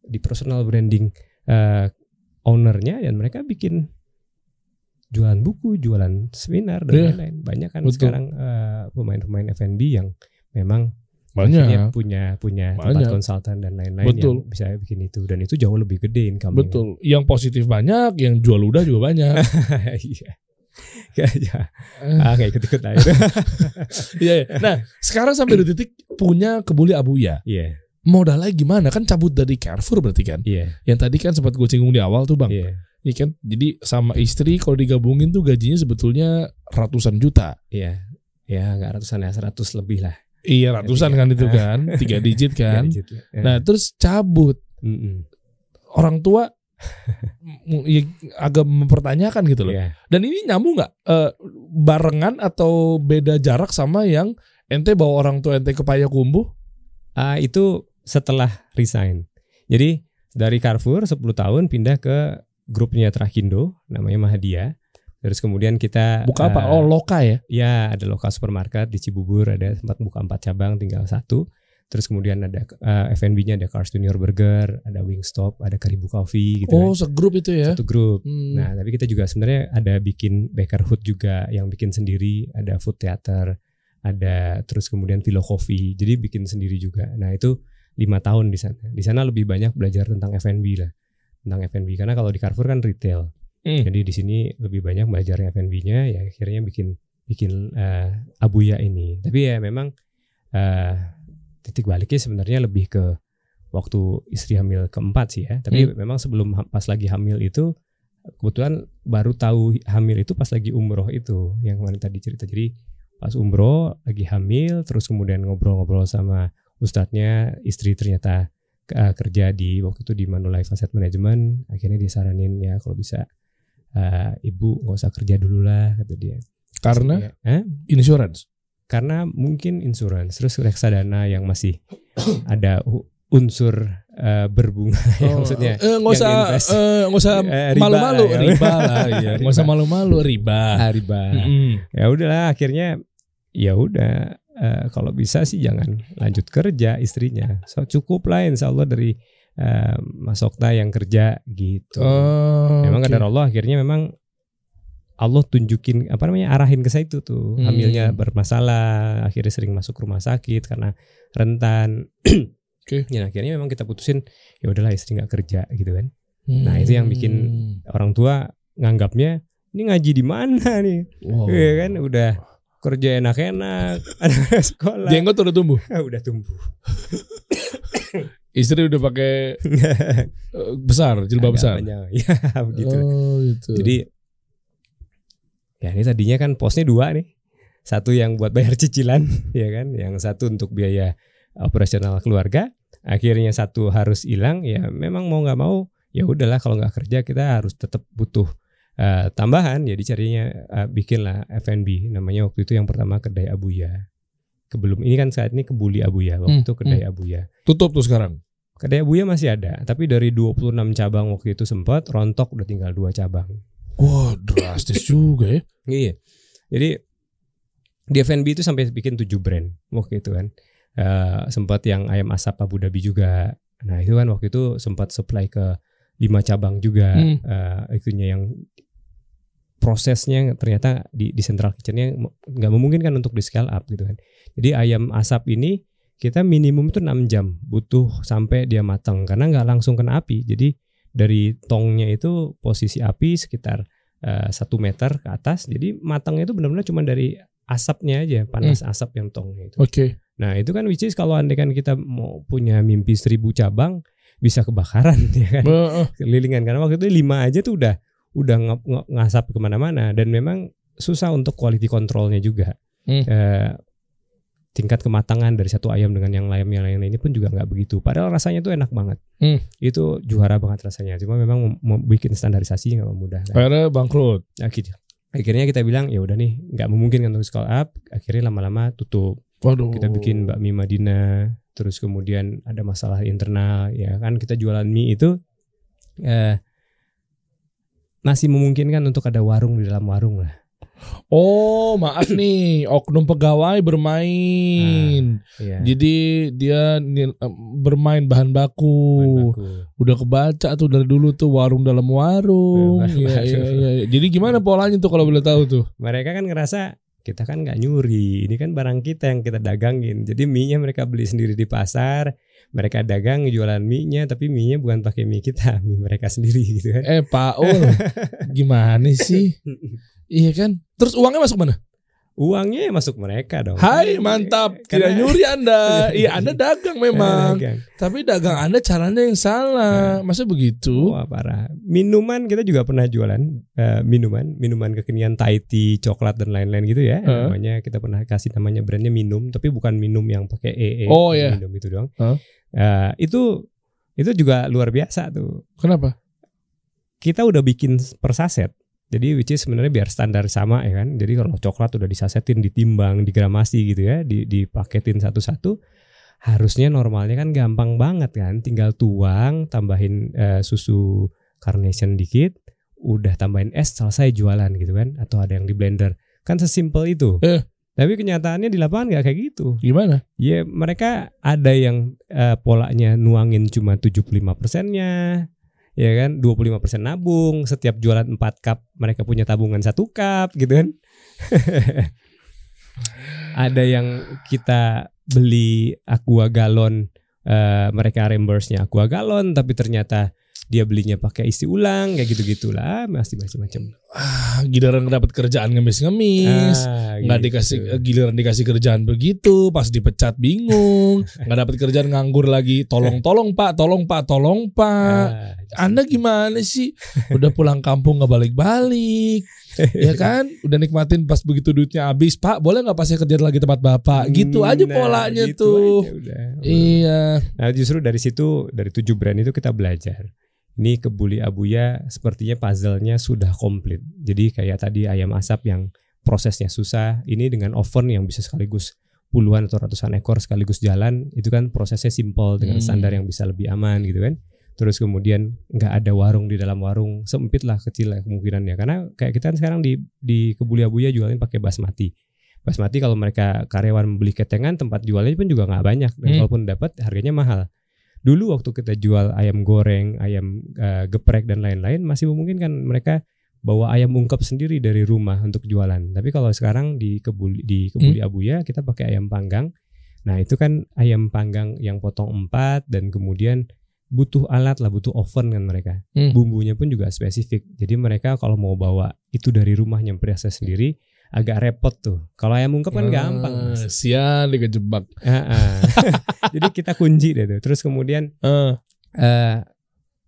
di personal branding eh, ownernya dan mereka bikin jualan buku, jualan seminar dan Iya, lain-lain. Banyak kan betul. sekarang eh, pemain-pemain F&B yang memang Banyak. akhirnya punya punya tempat Banyak. konsultan dan lain-lain Betul. yang bisa bikin itu dan itu jauh lebih gede income Betul. Yang positif banyak, yang jual udah juga banyak. *laughs* iya Kayaknya Eh. ah kayak ikut-ikut lah *laughs* itu. Iya. iya. Nah, sekarang sampai di titik punya kebuli abuya. Iya, Modalnya gimana? Kan cabut dari Carrefour berarti kan? iya, Yang tadi kan sempat gue singgung di awal tuh bang. iya, Iya kan? Jadi sama istri kalau digabungin tuh gajinya sebetulnya ratusan juta. iya. Ya nggak ratusan ya, seratus lebih lah. Iya ratusan Tiga. kan itu kan, *laughs* tiga digit kan. Tiga digit lah. Ya. Nah terus cabut orang tua *laughs* ya, agak mempertanyakan gitu loh. Iya. Dan ini nyambung nggak Eh, barengan atau beda jarak sama yang ente bawa orang tua ente ke Payakumbuh? Ah itu setelah resign. Jadi dari Carrefour 10 tahun pindah ke grupnya Trakindo namanya Mahadia. Terus kemudian kita Buka apa? eh, Oh, Loka ya. Ya, ada lokal supermarket di Cibubur, ada sempat buka empat cabang, tinggal satu. Terus kemudian ada eh, F&B-nya ada Cars Junior Burger, ada Wingstop, ada Karibu Coffee gitu Oh, kan. segrup itu ya. Satu grup. Hmm. Nah, tapi kita juga sebenarnya ada bikin Bakerhood juga yang bikin sendiri, ada food theater, ada terus kemudian Philo Coffee. Jadi bikin sendiri juga. Nah, itu lima tahun di sana. Di sana lebih banyak belajar tentang F&B lah. Tentang F&B karena kalau di Carrefour kan retail. Hmm. Jadi di sini lebih banyak belajar F&B-nya ya akhirnya bikin bikin eh, Abuya ini. Tapi ya memang eh, titik baliknya sebenarnya lebih ke waktu istri hamil keempat sih ya. Tapi memang sebelum pas lagi hamil itu kebetulan baru tahu hamil itu pas lagi umroh itu yang kemarin tadi cerita. Jadi pas umroh lagi hamil terus kemudian ngobrol-ngobrol sama ustadznya istri ternyata kerja di waktu itu di Manulife Asset Management akhirnya disaranin ya kalau bisa eh, ibu nggak usah kerja dulu lah kata dia Karena Ya, eh? insurance. karena mungkin insurance terus reksadana yang masih *coughs* ada unsur eh, berbunga *laughs* ya, maksudnya eh, nggak usah eh, nggak usah *laughs* riba malu-malu ya. riba lah ya *laughs* nggak usah malu-malu riba Ah, riba Mm-mm. ya udahlah akhirnya ya udah eh, kalau bisa sih jangan lanjut kerja istrinya so cukup lah insya Allah dari eh, Mas Okta yang kerja gitu Oh, memang oke. kadar Allah akhirnya memang Allah tunjukin apa namanya arahin ke saya itu tuh Hmm. hamilnya bermasalah akhirnya sering masuk rumah sakit karena rentan *clears throat* Oke. ya akhirnya memang kita putusin ya udahlah istri nggak kerja gitu kan Nah, itu yang bikin Hmm. orang tua nganggapnya ini ngaji di mana nih Wow. Iya kan udah kerja enak-enak *laughs* anak sekolah jenggot udah tumbuh *laughs* udah tumbuh istri udah pakai *laughs* eh, besar jilbab besar Agamanya, *laughs* ya begitu oh gitu Jadi ya ini tadinya kan posnya dua nih. Satu yang buat bayar cicilan, *laughs* ya kan? Yang satu untuk biaya operasional keluarga. Akhirnya satu harus hilang, ya memang mau nggak mau, ya udahlah kalau nggak kerja kita harus tetap butuh eh, tambahan. Jadi carinya eh, bikinlah F&B. Namanya waktu itu yang pertama kedai Abuya. Kebelum ini kan saat ini kebuli Abuya, waktu Hmm, itu kedai Abuya. tutup tuh sekarang Kedai Abuya masih ada, tapi dari 26 cabang waktu itu sempat rontok udah tinggal dua cabang. wah drastis juga ya Iya. Jadi di F&B itu sampai bikin tujuh brand waktu itu kan. Eh, sempat yang ayam asap Abu Dhabi juga. Nah itu kan waktu itu sempat supply ke lima cabang juga. Hmm. Eh, itunya yang prosesnya ternyata di di central kitchennya nggak memungkinkan untuk di scale up gitu kan. Jadi ayam asap ini kita minimum itu 6 jam butuh sampai dia matang karena nggak langsung kena api. Jadi dari tongnya itu posisi api sekitar eh, satu meter ke atas. Jadi matangnya itu benar-benar cuma dari asapnya aja, panas asap yang tongnya itu. oke Nah itu kan which is kalau andai kan kita mau punya mimpi seribu cabang bisa kebakaran *laughs* ya kan Eh, eh. kelilingan karena waktu itu lima aja tuh udah udah nge- nge- ngasap ke mana-mana. Dan memang susah untuk quality controlnya juga. Hmm. Eh, tingkat kematangan dari satu ayam dengan yang lain yang lain ini pun juga nggak begitu. Padahal rasanya tuh enak banget. Hmm. itu juara banget rasanya. Cuma memang mem- mem- bikin standarisasi nggak mudah. Kan. akhirnya bangkrut. Nah, gitu. akhirnya kita bilang ya udah nih nggak memungkinkan untuk scale up. Akhirnya lama-lama tutup. Waduh. Kita bikin bakmi Madinah terus kemudian ada masalah internal ya kan? Kita jualan mie itu eh, masih memungkinkan untuk ada warung di dalam warung lah. Oh maaf *clears throat* nih oknum pegawai bermain. Ya jadi dia em, bermain bahan baku. udah kebaca tuh dari dulu tuh warung dalam warung. Iya, iya, iya, iya. jadi gimana polanya tuh kalau boleh tahu tuh? Mereka kan ngerasa kita kan nggak nyuri. Ini kan barang kita yang kita dagangin. Jadi mie nya mereka beli sendiri di pasar mereka dagang jualan mie nya tapi mie nya bukan pakai mie kita *laughs* mie mereka sendiri gitu kan eh Pak Ul *laughs* gimana sih iya kan terus uangnya masuk mana uangnya ya masuk mereka dong Hai mantap tidak karena- nyuri anda *laughs* iya anda dagang memang Dagang. tapi dagang anda caranya yang salah masa begitu Wah parah. Minuman kita juga pernah jualan eh, minuman, minuman kekinian Thai tea, coklat dan lain-lain gitu ya. Heeh. Namanya kita pernah kasih namanya brandnya minum, tapi bukan minum yang pakai ee. Oh, iya. Minum itu doang. Heeh. Eh, itu itu juga luar biasa tuh. kenapa Kita udah bikin per saset. Jadi which is sebenarnya biar standar sama ya kan. Jadi kalau coklat udah disasetin, ditimbang, digramasi gitu ya, di dipaketin satu-satu. harusnya normalnya kan gampang banget kan, tinggal tuang, tambahin eh, susu carnation dikit, udah tambahin es selesai jualan gitu kan, atau ada yang di blender, kan sesimpel itu. Eh. Tapi kenyataannya di lapangan nggak kayak gitu. Gimana? Ya mereka ada yang eh, polanya nuangin cuma 75 persennya, ya kan 25 persen nabung, setiap jualan 4 cup mereka punya tabungan satu cup gitu kan. *laughs* ada yang kita beli aqua galon eh, mereka reimburse-nya aqua galon tapi ternyata dia belinya pakai isi ulang kayak gitu gitulah masih macam-macam Ah, giliran dapat kerjaan ngemis-ngemis. Ah, nggak gitu. dikasih eh, giliran dikasih kerjaan begitu pas dipecat bingung. *laughs* Nggak dapat kerjaan nganggur lagi. Tolong tolong pak tolong pak tolong pak. Ah, anda gimana sih? Udah pulang kampung nggak balik-balik. *laughs* Ya kan? Udah nikmatin pas begitu duitnya habis. Pak boleh nggak pas saya kerja lagi tempat bapak? Gitu aja Nah, polanya gitu tuh. aja udah. iya. Nah justru dari situ dari tujuh brand itu kita belajar. Ini kebuli abuya sepertinya puzzle-nya sudah komplit. Jadi kayak tadi ayam asap yang prosesnya susah, ini dengan oven yang bisa sekaligus puluhan atau ratusan ekor sekaligus jalan, itu kan prosesnya simple dengan Hmm. standar yang bisa lebih aman gitu kan. Terus kemudian nggak ada warung di dalam warung, sempit lah kecil lah kemungkinannya. Karena kayak kita kan sekarang di di kebuli abuya jualin pakai basmati. Basmati kalau mereka karyawan membeli ketengan tempat jualnya pun juga nggak banyak dan Hmm. walaupun dapat harganya mahal. Dulu waktu kita jual ayam goreng, ayam eh, geprek dan lain-lain masih memungkinkan mereka bawa ayam ungkep sendiri dari rumah untuk jualan. Tapi kalau sekarang di kebuli di kebuli abuya kita pakai ayam panggang. Nah itu kan ayam panggang yang potong empat dan kemudian butuh alat lah, butuh oven kan mereka. Hmm. Bumbunya pun juga spesifik. Jadi mereka kalau mau bawa itu dari rumah nyampe rasa sendiri agak repot tuh. Kalau ayam ungkep kan gampang. Ah, Mas. sial dikejebak ah. *laughs* Jadi kita kunci deh tuh. Terus kemudian Eh, eh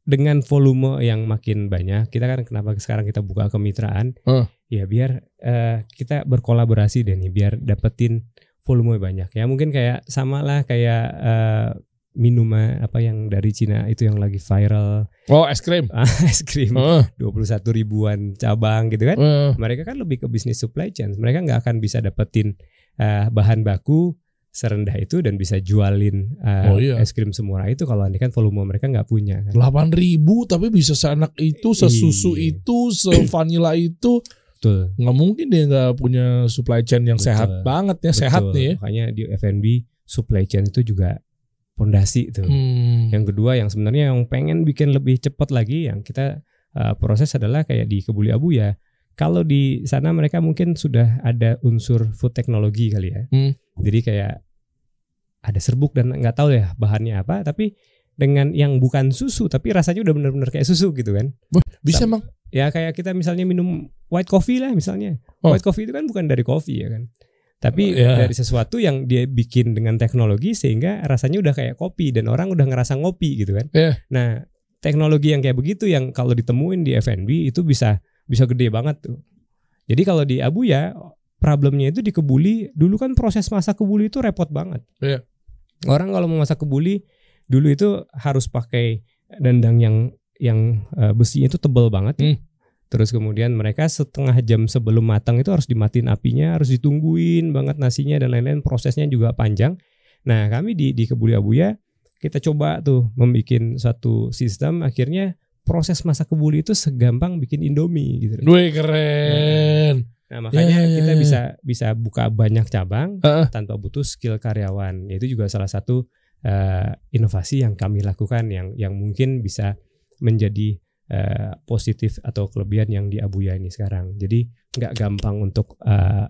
dengan volume yang makin banyak, kita kan kenapa sekarang kita buka kemitraan? Eh. Ya biar eh, kita berkolaborasi deh nih, biar dapetin volume banyak. Ya mungkin kayak sama lah kayak eh, minuman apa yang dari Cina itu yang lagi viral oh es krim *laughs* es krim Eh, 21 ribuan cabang gitu kan eh. mereka kan lebih ke bisnis supply chain. Mereka nggak akan bisa dapetin eh, bahan baku serendah itu dan bisa jualin eh, Oh, iya. es krim semurah itu kalau ini kan volume mereka nggak punya kan. delapan ribu tapi bisa seenak itu sesusu Iya. itu sevanila itu Betul. nggak mungkin dia nggak punya supply chain yang Betul. sehat banget ya sehat Betul. nih ya. Makanya di F&B supply chain itu juga pondasi tuh. Hmm. Yang kedua yang sebenarnya yang pengen bikin lebih cepat lagi yang kita uh, proses adalah kayak di Kebuli Abu ya. Kalau di sana mereka mungkin sudah ada unsur food teknologi kali ya. Hmm. Jadi kayak ada serbuk dan nggak tahu ya bahannya apa, tapi dengan yang bukan susu tapi rasanya udah benar-benar kayak susu gitu kan. bisa Sam- emang Ya kayak kita misalnya minum white coffee lah misalnya. Oh. White coffee itu kan bukan dari kopi ya kan. Tapi Oh, iya. dari sesuatu yang dia bikin dengan teknologi sehingga rasanya udah kayak kopi dan orang udah ngerasa ngopi gitu kan. Iya. Nah, teknologi yang kayak begitu yang kalau ditemuin di F&B itu bisa bisa gede banget tuh. Jadi kalau di Abu ya problemnya itu di kebuli dulu kan proses masak kebuli itu repot banget. Iya. Orang kalau mau masak kebuli dulu itu harus pakai dandang yang yang eh, besinya itu tebel banget. ya. Hmm. Terus kemudian mereka setengah jam sebelum matang itu harus dimatiin apinya, harus ditungguin banget nasinya dan lain-lain. Prosesnya juga panjang. Nah kami di di kebuli Abuya kita coba tuh membuat suatu sistem. Akhirnya proses masak kebuli itu segampang bikin indomie gitu. Wih keren Nah makanya Ya, ya, kita ya. bisa bisa buka banyak cabang Heeh. tanpa butuh skill karyawan. Itu juga salah satu eh, inovasi yang kami lakukan yang yang mungkin bisa menjadi eh, positif atau kelebihan yang di Abuya ini sekarang. Jadi nggak gampang untuk eh,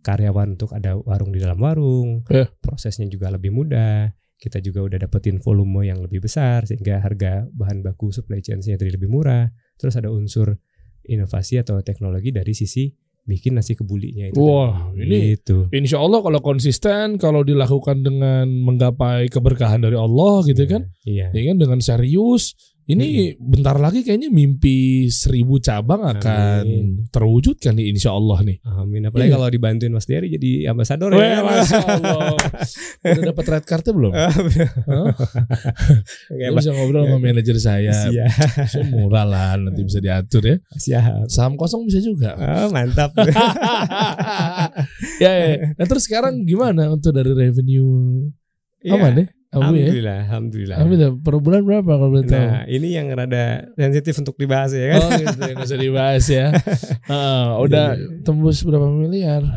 karyawan untuk ada warung di dalam warung. Ya. Prosesnya juga lebih mudah. Kita juga udah dapetin volume yang lebih besar sehingga harga bahan baku supply chain-nya jadi lebih murah. Terus ada unsur inovasi atau teknologi dari sisi bikin nasi kebulinya itu. Wah, tadi. ini gitu. Insya Allah kalau konsisten kalau dilakukan dengan menggapai keberkahan dari Allah gitu kan Iya. ya kan dengan serius ini bentar lagi kayaknya mimpi seribu cabang akan Amin. terwujud kan nih Insya Allah nih Amin. Apalagi Iya. kalau dibantuin Mas Dery jadi ambasador ya. Masya Allah udah dapat red cardnya belum? *laughs* Dia Mas. bisa ngobrol sama manajer saya Siap. Saya murah lah nanti bisa diatur ya Siap. Saham kosong bisa juga Oh, mantap. *laughs* ya, ya. Nah terus sekarang gimana untuk dari revenue Iya, Aman deh. Abu ya. Alhamdulillah, alhamdulillah. Alhamdulillah. Per bulan berapa kalau boleh tahu? Nah, ini yang rada sensitif untuk dibahas ya kan. Oh gitu, nggak usah dibahas ya. *laughs* Heeh, udah Iya. tembus berapa miliar? *laughs*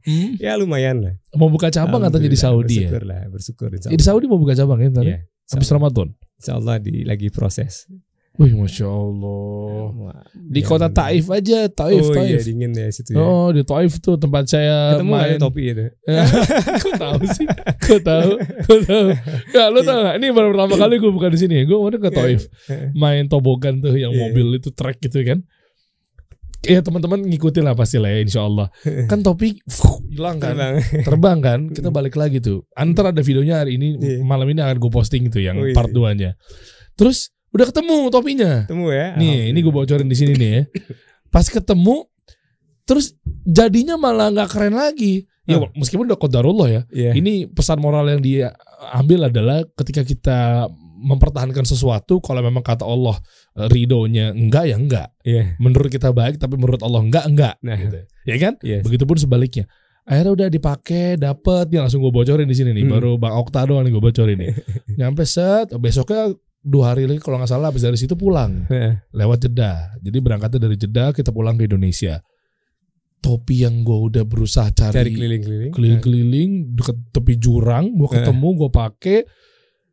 Hmm? ya lumayan lah. Mau buka cabang katanya di Alhamdulillah, Saudi ya? Bersyukur lah, bersyukur Di Saudi mau buka cabang ya ntar? Iya, Habis. Ramadan. Insya Allah di lagi proses. Wih, masya Allah. Wah, Di jangan- kota Taif aja, Taif, oh iya Taif. dingin ya situ ya. Oh, di Taif tuh tempat saya Ketemu nggak main. ya topi itu? *laughs* Kok tahu sih? Kok tahu? Kok tahu? Ya, lu tau gak? Ini baru pertama kali gue bukan di sini. Gue kemarin ke Taif main tobogan tuh yang Iya. mobil itu trek gitu kan. Ya teman-teman ngikutin lah pasti lah ya insya Allah *laughs* Kan topi hilang kan Terbang. Kan Kita balik lagi tuh Antar ada videonya hari ini Iya. Malam ini akan gue posting tuh Yang Oh, iya. part 2 nya Terus udah ketemu topinya Temu ya. Nih, ini gue bocorin di sini nih ya. Pas ketemu, terus jadinya malah nggak keren lagi. Ya Hah. meskipun udah kodarullah ya. Iya. Ini pesan moral yang dia ambil adalah ketika kita mempertahankan sesuatu, kalau memang kata Allah eh, ridonya enggak ya enggak. Iya. Menurut kita baik, tapi menurut Allah enggak enggak. Nah. Gitu. Ya kan? Yes. Begitupun sebaliknya. Akhirnya udah dipakai, dapet, ya langsung gue bocorin di sini nih. Hmm. Baru Bang Okta doang nih gue bocorin nih. *laughs* Nyampe set, besoknya dua hari lagi kalau nggak salah habis dari situ pulang Heeh. lewat Jeddah. Jadi berangkatnya dari Jeddah kita pulang ke Indonesia. Topi yang gue udah berusaha Cari cari keliling-keliling. keliling-keliling deket tepi jurang, gue ketemu, gue pakai,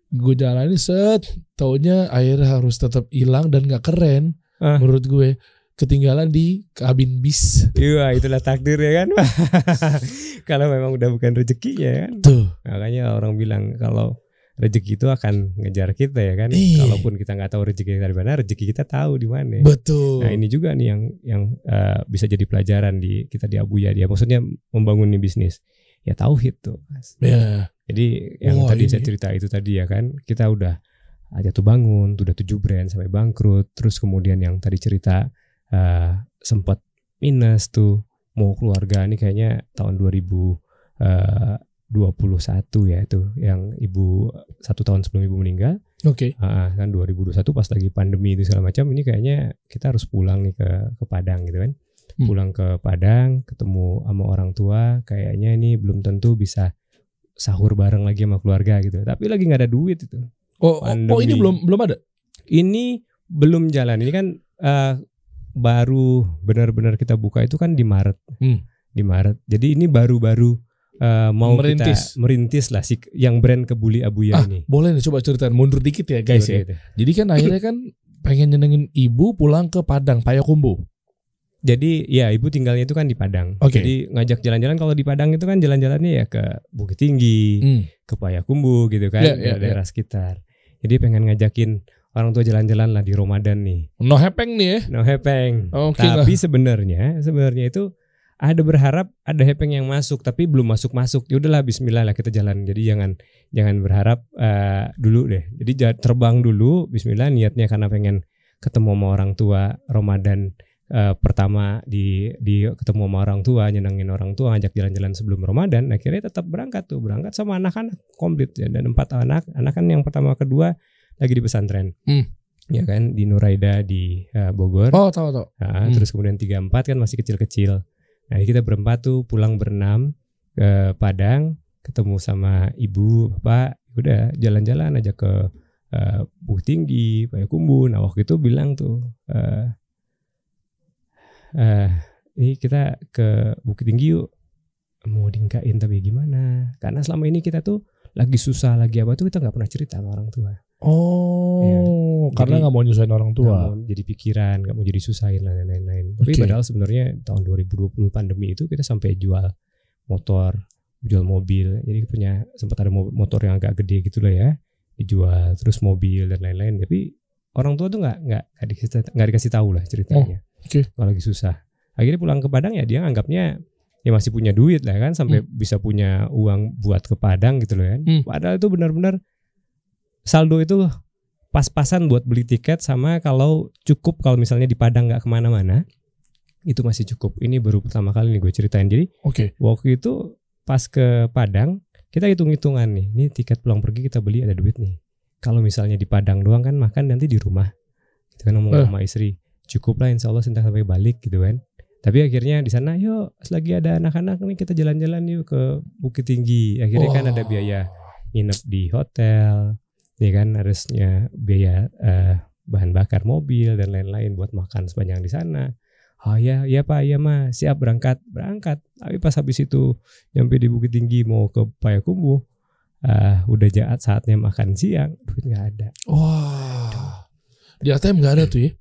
gue jalani set, taunya airnya harus tetap hilang dan nggak keren Ah. menurut gue. Ketinggalan di kabin bis. Iya, itulah takdir ya kan. *laughs* kalau memang udah bukan rezekinya kan. Tuh. Makanya orang bilang kalau rezeki itu akan ngejar kita ya kan. Iya. Kalaupun kita nggak tahu rezeki kita di mana, rezeki kita tahu di mana. Betul. Nah ini juga nih yang yang eh, bisa jadi pelajaran di kita di Abuya dia. Maksudnya membangun nih bisnis. Ya tauhid tuh. Ya. Jadi yang Wah, tadi ini. saya cerita itu tadi ya kan, kita udah jatuh bangun, udah tujuh brand sampai bangkrut, terus kemudian yang tadi cerita eh, sempat minus tuh mau keluarga ini kayaknya tahun 2021 ya itu yang ibu satu tahun sebelum ibu meninggal Oke. Ah, kan 2021 pas lagi pandemi itu segala macam ini kayaknya kita harus pulang nih ke ke Padang gitu kan Hmm. pulang ke Padang ketemu sama orang tua kayaknya ini belum tentu bisa sahur bareng lagi sama keluarga gitu tapi lagi nggak ada duit itu Oh, oh, oh, ini Pandemi. belum belum ada. ini belum jalan ini kan eh, baru benar-benar kita buka itu kan di Maret Hmm. di Maret jadi ini baru-baru eh, mau Merintis. kita merintis lah si yang brand kebuli Abuya Ah, ini Boleh nih coba ceritain mundur dikit ya guys ya. Gitu. Jadi kan akhirnya kan pengen nyenengin ibu pulang ke Padang, Payakumbuh. Jadi ya ibu tinggalnya itu kan di Padang. Oke. Jadi ngajak jalan-jalan kalau di Padang itu kan jalan-jalannya ya ke Bukit Tinggi, Hmm. ke Payakumbuh gitu kan, Iya, iya, daerah sekitar. Jadi pengen ngajakin orang tua jalan-jalan lah di Ramadan nih. No hepeng nih ya. No hepeng. Oke tapi sebenarnya sebenarnya itu ada berharap ada hepeng yang masuk tapi belum masuk-masuk. Ya udahlah bismillah lah kita jalan. Jadi jangan jangan berharap eh, dulu deh. Jadi ja- terbang dulu bismillah niatnya karena pengen ketemu sama orang tua Ramadan eh, pertama di di ketemu sama orang tua, nyenengin orang tua, ngajak jalan-jalan sebelum Ramadan. Akhirnya tetap berangkat tuh, berangkat sama anak-anak komplit ya dan empat anak. Anak kan yang pertama kedua lagi di pesantren. Hmm. Ya kan di Nuraida di eh, Bogor. Oh, tahu tahu. Nah, Hmm. terus kemudian tiga empat kan masih kecil-kecil. Nah, kita berempat tuh pulang berenam ke Padang, ketemu sama ibu, bapak, udah jalan-jalan aja ke eh, Bukit Tinggi, Payakumbuh. Nah, waktu itu bilang tuh eh eh, ini kita ke Bukit Tinggi yuk. Mau dingkain tapi gimana? Karena selama ini kita tuh lagi susah lagi apa tuh kita nggak pernah cerita sama orang tua. Oh, karena Jadi- nggak mau nyusahin orang tua. mau jadi pikiran, nggak mau jadi susahin dan lain-lain. Tapi Oke. padahal sebenarnya tahun 2020 pandemi itu kita sampai jual motor, jual mobil. Jadi punya sempat ada mo- motor yang agak gede gitu loh ya, dijual terus mobil dan lain-lain. Tapi orang tua tuh nggak nggak nggak dikasih nggak dikasih tahu lah ceritanya. oke. Kalau lagi susah. Akhirnya pulang ke Padang ya dia anggapnya ya masih punya duit lah kan sampai bisa punya uang buat ke Padang gitu loh kan. Hmm. Padahal itu benar-benar saldo itu pas-pasan buat beli tiket sama kalau cukup kalau misalnya di Padang nggak ke mana-mana itu masih cukup. Ini baru pertama kali nih gue ceritain. Jadi Oke. waktu itu pas ke Padang kita hitung-hitungan nih. Ini tiket pulang pergi kita beli ada duit nih. Kalau misalnya di Padang doang kan makan nanti di rumah. Gitu kan ngomong Eh. sama istri. Cukup lah insya Allah sentak sampai balik gitu kan. Tapi akhirnya di sana yuk selagi ada anak-anak nih kita jalan-jalan yuk ke Bukit Tinggi. Akhirnya kan ada biaya nginep di hotel, ya kan harusnya biaya eh, bahan bakar mobil dan lain-lain buat makan sepanjang di sana. Oh ya, ya Pak, ya Mas, siap berangkat, berangkat. Tapi pas habis itu nyampe di Bukit Tinggi mau ke Payakumbuh, ah udah jahat saatnya makan siang, duit nggak ada, Wah. Di ATM nggak ada tuh ya?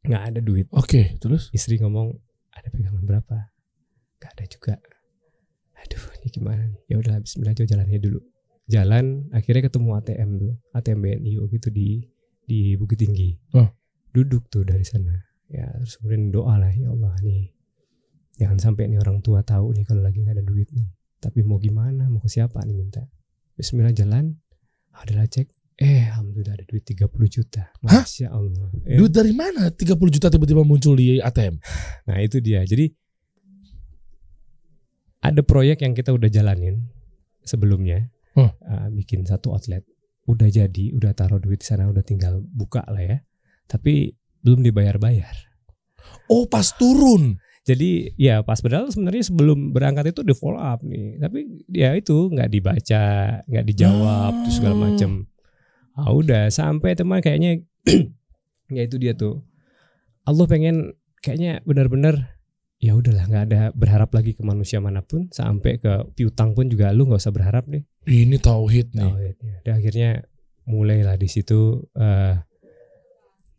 nggak ada duit. Oke, terus? Istri ngomong ada pegangan berapa? Nggak ada juga. Aduh, ini gimana nih? Ya udah Bismillah aja jalannya dulu. Jalan, akhirnya ketemu ATM tuh, ATM BNI waktu itu di di Bukit Tinggi. Oh. Duduk tuh dari sana. Ya terus kemudian doa lah ya Allah nih. Jangan sampai nih orang tua tahu nih kalau lagi nggak ada duit nih. Tapi mau gimana? Mau ke siapa nih minta? Bismillah jalan. Adalah cek. Eh, alhamdulillah ada duit 30 juta. Hah? Masya Allah. Eh, Duit dari mana 30 juta tiba-tiba muncul di ATM? Nah itu dia. Jadi ada proyek yang kita udah jalanin sebelumnya, Hmm. Uh, bikin satu outlet, udah jadi, udah taruh duit di sana, udah tinggal buka lah ya. Tapi belum dibayar-bayar. Oh, pas turun. Jadi ya pas padahal sebenarnya sebelum berangkat itu di follow up nih, tapi ya itu nggak dibaca, nggak dijawab, terus segala Hmm. macem. Ah udah sampai teman kayaknya *clears throat* ya itu dia tuh. Allah pengen kayaknya benar-benar ya udahlah nggak ada berharap lagi ke manusia mana pun sampai ke piutang pun juga lu nggak usah berharap deh. Ini tauhid nih. Oh, iya. Dan akhirnya mulailah di situ eh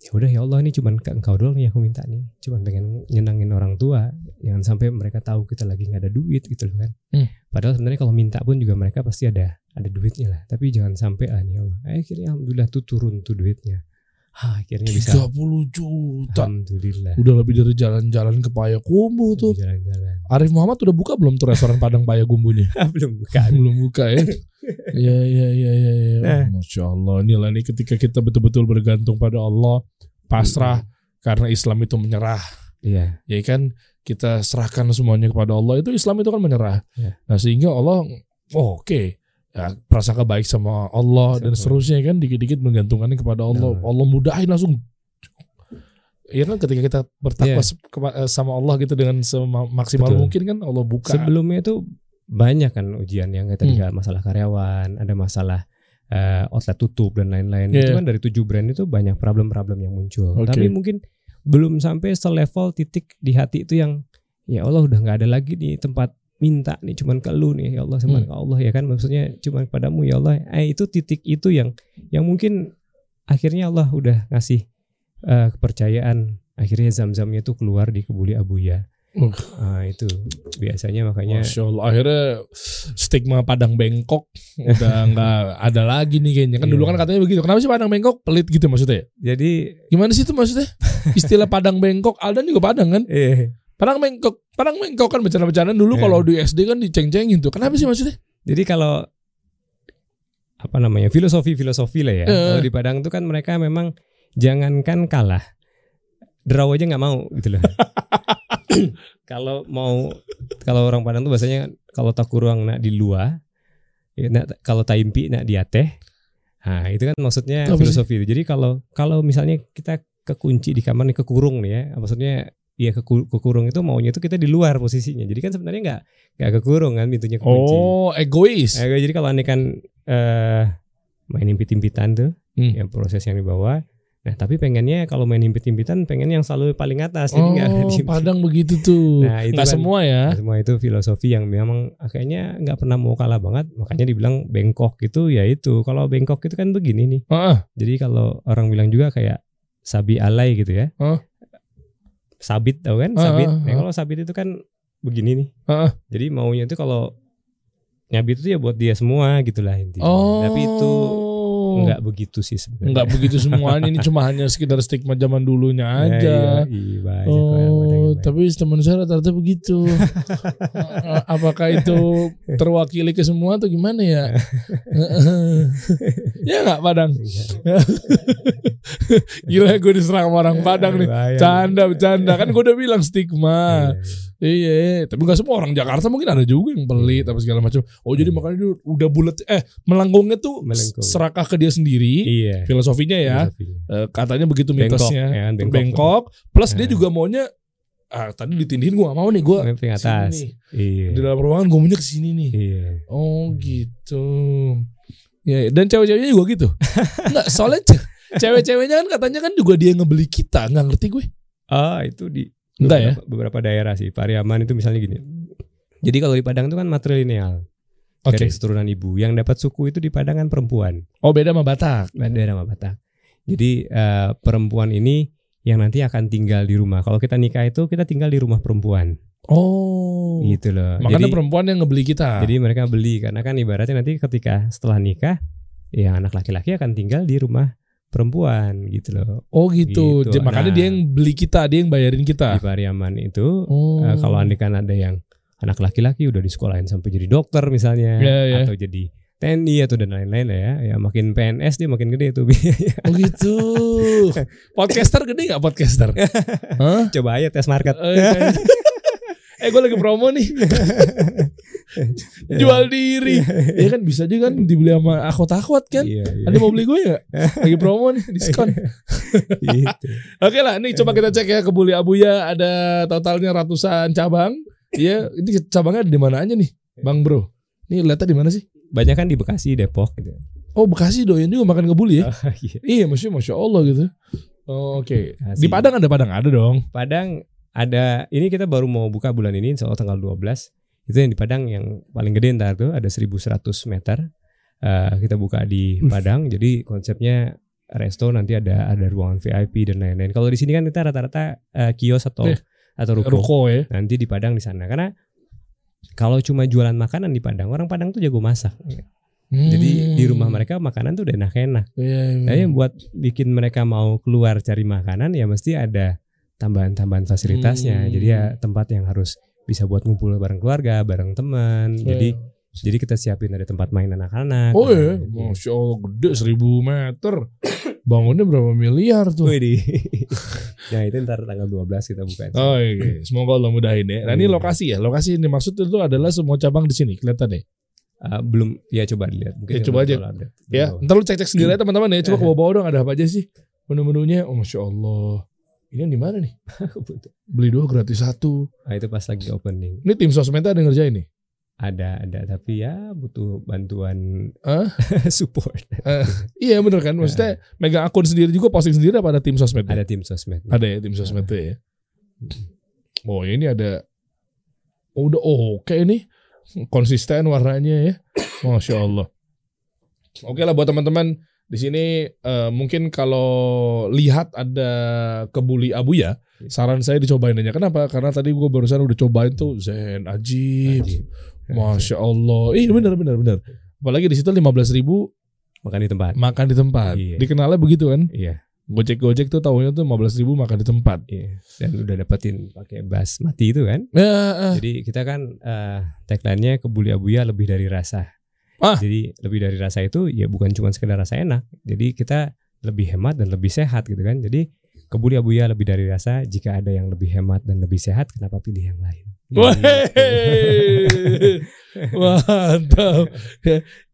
ya udah ya Allah ini cuman ke engkau doang nih aku minta nih. Cuman pengen nyenangin orang tua. Jangan sampai mereka tahu kita lagi nggak ada duit gitu loh kan. Hmm. Padahal sebenarnya kalau minta pun juga mereka pasti ada ada duitnya lah. Tapi jangan sampai lah nih ya Allah. Akhirnya alhamdulillah tuh turun tuh duitnya. Hah, akhirnya bisa 30 juta. Alhamdulillah. Udah lebih dari jalan-jalan ke Payakumbuh tuh. Jalan-jalan. Arif Muhammad udah buka belum tuh restoran Padang Payakumbuhnya? *laughs* Belum bukan. *laughs* belum buka ya. *laughs* Iya iya iya iya. Ya. Nah. Masya Allah. Inilah nih ketika kita betul-betul bergantung pada Allah, pasrah karena Islam itu menyerah. Iya. Ya kan kita serahkan semuanya kepada Allah itu Islam itu kan menyerah. Ya. Nah sehingga Allah oh, oke ya prasangka baik sama Allah dan Sama. seterusnya kan dikit-dikit menggantungkannya kepada Allah. Nah. Allah mudahin langsung. Ya kan ketika kita bertakwa Iya. se- kepa- eh, sama Allah gitu dengan semaksimal Betul. mungkin kan Allah buka. Sebelumnya itu banyak kan ujian yang tadi Hmm. masalah karyawan, ada masalah eh, outlet tutup dan lain-lain. Iya. Itu kan dari tujuh brand itu banyak problem-problem yang muncul. Oke. Tapi mungkin belum sampai selevel titik di hati itu yang ya Allah udah nggak ada lagi di tempat minta nih cuman ke lu nih ya Allah cuman Hmm. ke Allah ya kan? Maksudnya cuman kepadamu ya Allah. Eh itu titik itu yang yang mungkin akhirnya Allah udah ngasih eh, kepercayaan. Akhirnya zam-zamnya tuh keluar di kebuli abuya Uh. Ah, itu biasanya makanya Masya Allah akhirnya stigma Padang Bengkok udah *laughs* nggak ada lagi nih kayaknya. Kan dulu Iya. kan katanya begitu kenapa sih Padang Bengkok pelit gitu maksudnya? Jadi gimana sih itu maksudnya? *laughs* Istilah Padang Bengkok Aldan juga Padang kan Padang Bengkok Padang Bengkok kan bercanda-bercanda dulu Iya. kalau di SD kan diceng-cengin tuh kenapa sih maksudnya jadi kalau apa namanya filosofi-filosofi lah ya. Eh. Kalau di Padang tuh kan mereka memang jangankan kalah, draw aja nggak mau gitu loh. *laughs* kalau mau kalau orang Padang tuh bahasanya kalau tak kurang nak di luar, ya, nak, kalau taimpi nak di ateh. Nah, itu kan maksudnya Apa sih? filosofi itu. Jadi kalau kalau misalnya kita kekunci di kamar nih kekurung nih ya, maksudnya ya keku- kekurung itu maunya itu kita di luar posisinya. Jadi kan sebenarnya nggak nggak kekurung kan pintunya kekunci. oh egois Eh, jadi kalau aneh kan eh main impit-impitan tuh, Hmm. yang proses yang dibawa. Nah, tapi pengennya kalau main impit-impitan pengen yang selalu paling atas. Jadi oh di- Padang begitu tuh *laughs* Nah, itu nggak kan- semua ya semua itu filosofi yang memang kayaknya nggak pernah mau kalah banget. Makanya dibilang bengkok itu ya itu. Kalau bengkok itu kan begini nih. Ah, Jadi kalau orang bilang juga kayak sabi alay gitu ya. Hah? Sabit tau kan? Sabit. Nah, ah. kalau sabit itu kan begini nih. ah. Jadi maunya itu kalau nyabit itu ya buat dia semua gitulah intinya. oh Tapi itu Enggak begitu sih sebenarnya. Enggak begitu semuanya ini cuma hanya sekedar stigma zaman dulunya Ya, aja. iya, iya, yang Oh, tapi teman saya rata-rata begitu. A- *laughs* Apakah itu terwakili ke semua atau gimana ya? *laughs* ya nggak Padang. Iya. *laughs* Gila gue diserang sama orang Padang nih. Canda bercanda kan gue udah bilang stigma. Iya, Iya, tapi nggak semua orang Jakarta mungkin ada juga yang pelit apa segala macam. Oh jadi makanya dia udah bulat eh melengkungnya tuh Melengkung. serakah ke dia sendiri. Iya. Filosofinya ya. Filosofinya. Eh, katanya begitu Bengkok, mitosnya ya kan, bengkok. bengkok, plus dia Nah. juga maunya ah tadi ditindihin gua gak mau nih gua Mapping ke sini atas. nih. Iya. di dalam ruangan gua maunya ke sini nih Iya. oh gitu Ya, dan cewek-ceweknya juga gitu. *laughs* Enggak, soalnya ce- cewek-ceweknya kan katanya kan juga dia ngebeli kita, nggak ngerti gue. Ah itu di Enggak ya? beberapa, beberapa daerah sih. Pariaman itu misalnya gini. Jadi kalau di Padang itu kan matrilineal. Oke. Dari keturunan ibu. Yang dapat suku itu di Padang kan perempuan. Oh, beda sama Batak. daerah sama Batak. Jadi eh, perempuan ini yang nanti akan tinggal di rumah. Kalau kita nikah itu kita tinggal di rumah perempuan. Oh. Gitu loh. Makanya jadi, perempuan yang ngebeli kita. jadi mereka beli karena kan ibaratnya nanti ketika setelah nikah ya anak laki-laki akan tinggal di rumah perempuan gitu loh. oh gitu. Gitu. Makanya Nah. dia yang beli kita, dia yang bayarin kita. Di Pariaman itu Oh. Eh, kalau andai kan ada yang anak laki-laki udah disekolahin sampai jadi dokter misalnya Ya, ya. atau jadi TNI atau dan lain-lain ya ya makin PNS dia makin gede tuh biayanya. Oh gitu. *laughs* podcaster gede nggak podcaster? *laughs* Hah? coba aja tes market Eh, eh gue lagi promo nih. *laughs* *laughs* Jual diri. Ya kan bisa juga kan dibeli sama akhwat-akhwat kan. iya, iya. Ada mau beli gue ya? *laughs* Lagi promo nih, diskon. Gitu. *laughs* Oke lah, nih coba kita cek ya ke Buli Abuya ada totalnya ratusan cabang. Iya, ini cabangnya di mana aja nih, Bang Bro? Nih lihatnya di mana sih? banyak kan di Bekasi Depok gitu Oh Bekasi doyan juga makan kebuli ya? Oh, iya. Iya, maksudnya masya Allah gitu. Oh, Oke, Bekasi. di Padang ada Padang ada dong. Padang ada ini kita baru mau buka bulan ini soal tanggal 12 itu yang di Padang yang paling gede ntar tuh ada 1100 meter Eh, kita buka di. Padang jadi konsepnya resto nanti ada ada ruangan VIP dan lain-lain kalau di sini kan kita rata-rata eh, kios atau Eh, atau ruko Ruko ya. nanti di Padang di sana karena kalau cuma jualan makanan di Padang orang Padang tuh jago masak jadi di rumah mereka makanan tuh udah enak-enak Hmm. Iya, iya. Nah, yang buat bikin mereka mau keluar cari makanan ya mesti ada tambahan-tambahan fasilitasnya. Hmm. Jadi ya tempat yang harus bisa buat ngumpul bareng keluarga, bareng teman. Jadi jadi kita siapin ada tempat main anak-anak. Oh iya, Nah, masya Allah gede seribu meter. Bangunnya berapa miliar tuh? Widih. *laughs* nah itu ntar tanggal 12 kita buka. Oh iya, semoga Allah mudahin ya. Nah ini Iya. lokasi ya, lokasi ini maksud itu adalah semua cabang di sini kelihatan deh. Ah, belum ya coba dilihat. Mungkin Ya, yang coba aja. Ya, ntar lu cek-cek sendiri aja teman-teman ya. Coba *laughs* ke bawah-bawah dong ada apa aja sih menu-menunya. Oh masya Allah. Ini yang di mana nih? *laughs* Beli dua gratis satu. Nah, itu pas lagi opening. Ini tim sosmed ada ngerjain nih. Ada ada tapi ya butuh bantuan Hah? *laughs* support. Iya bener kan. Maksudnya megang akun sendiri juga posting sendiri apa ada tim sosmed? ada tim sosmed. Ada ya tim sosmed tuh ya. Oh ini ada. Oh, udah oh, oke nih konsisten warnanya ya. Masya Allah. Oke lah buat teman-teman di sini eh, mungkin kalau lihat ada kebuli abu ya, saran saya dicobain aja. Kenapa? Karena tadi gue barusan udah cobain tuh Zen Ajib. Ajib. Masya Allah. Iya benar benar benar. Apalagi di situ 15.000 ribu Makan di tempat. makan di tempat. Iya. Dikenalnya begitu kan? Iya. Gojek-gojek tuh tahunya tuh 15.000 ribu makan di tempat. Iya. Dan udah dapetin pakai basmati itu kan. Ya, eh. Jadi kita kan eh, tagline-nya kebuli abuya lebih dari rasa. Ah. Jadi lebih dari rasa itu ya bukan cuma sekedar rasa enak. Jadi kita lebih hemat dan lebih sehat gitu kan. Jadi kebuli abuya lebih dari rasa. Jika ada yang lebih hemat dan lebih sehat, kenapa pilih yang lain? *laughs* Wey. Mantap.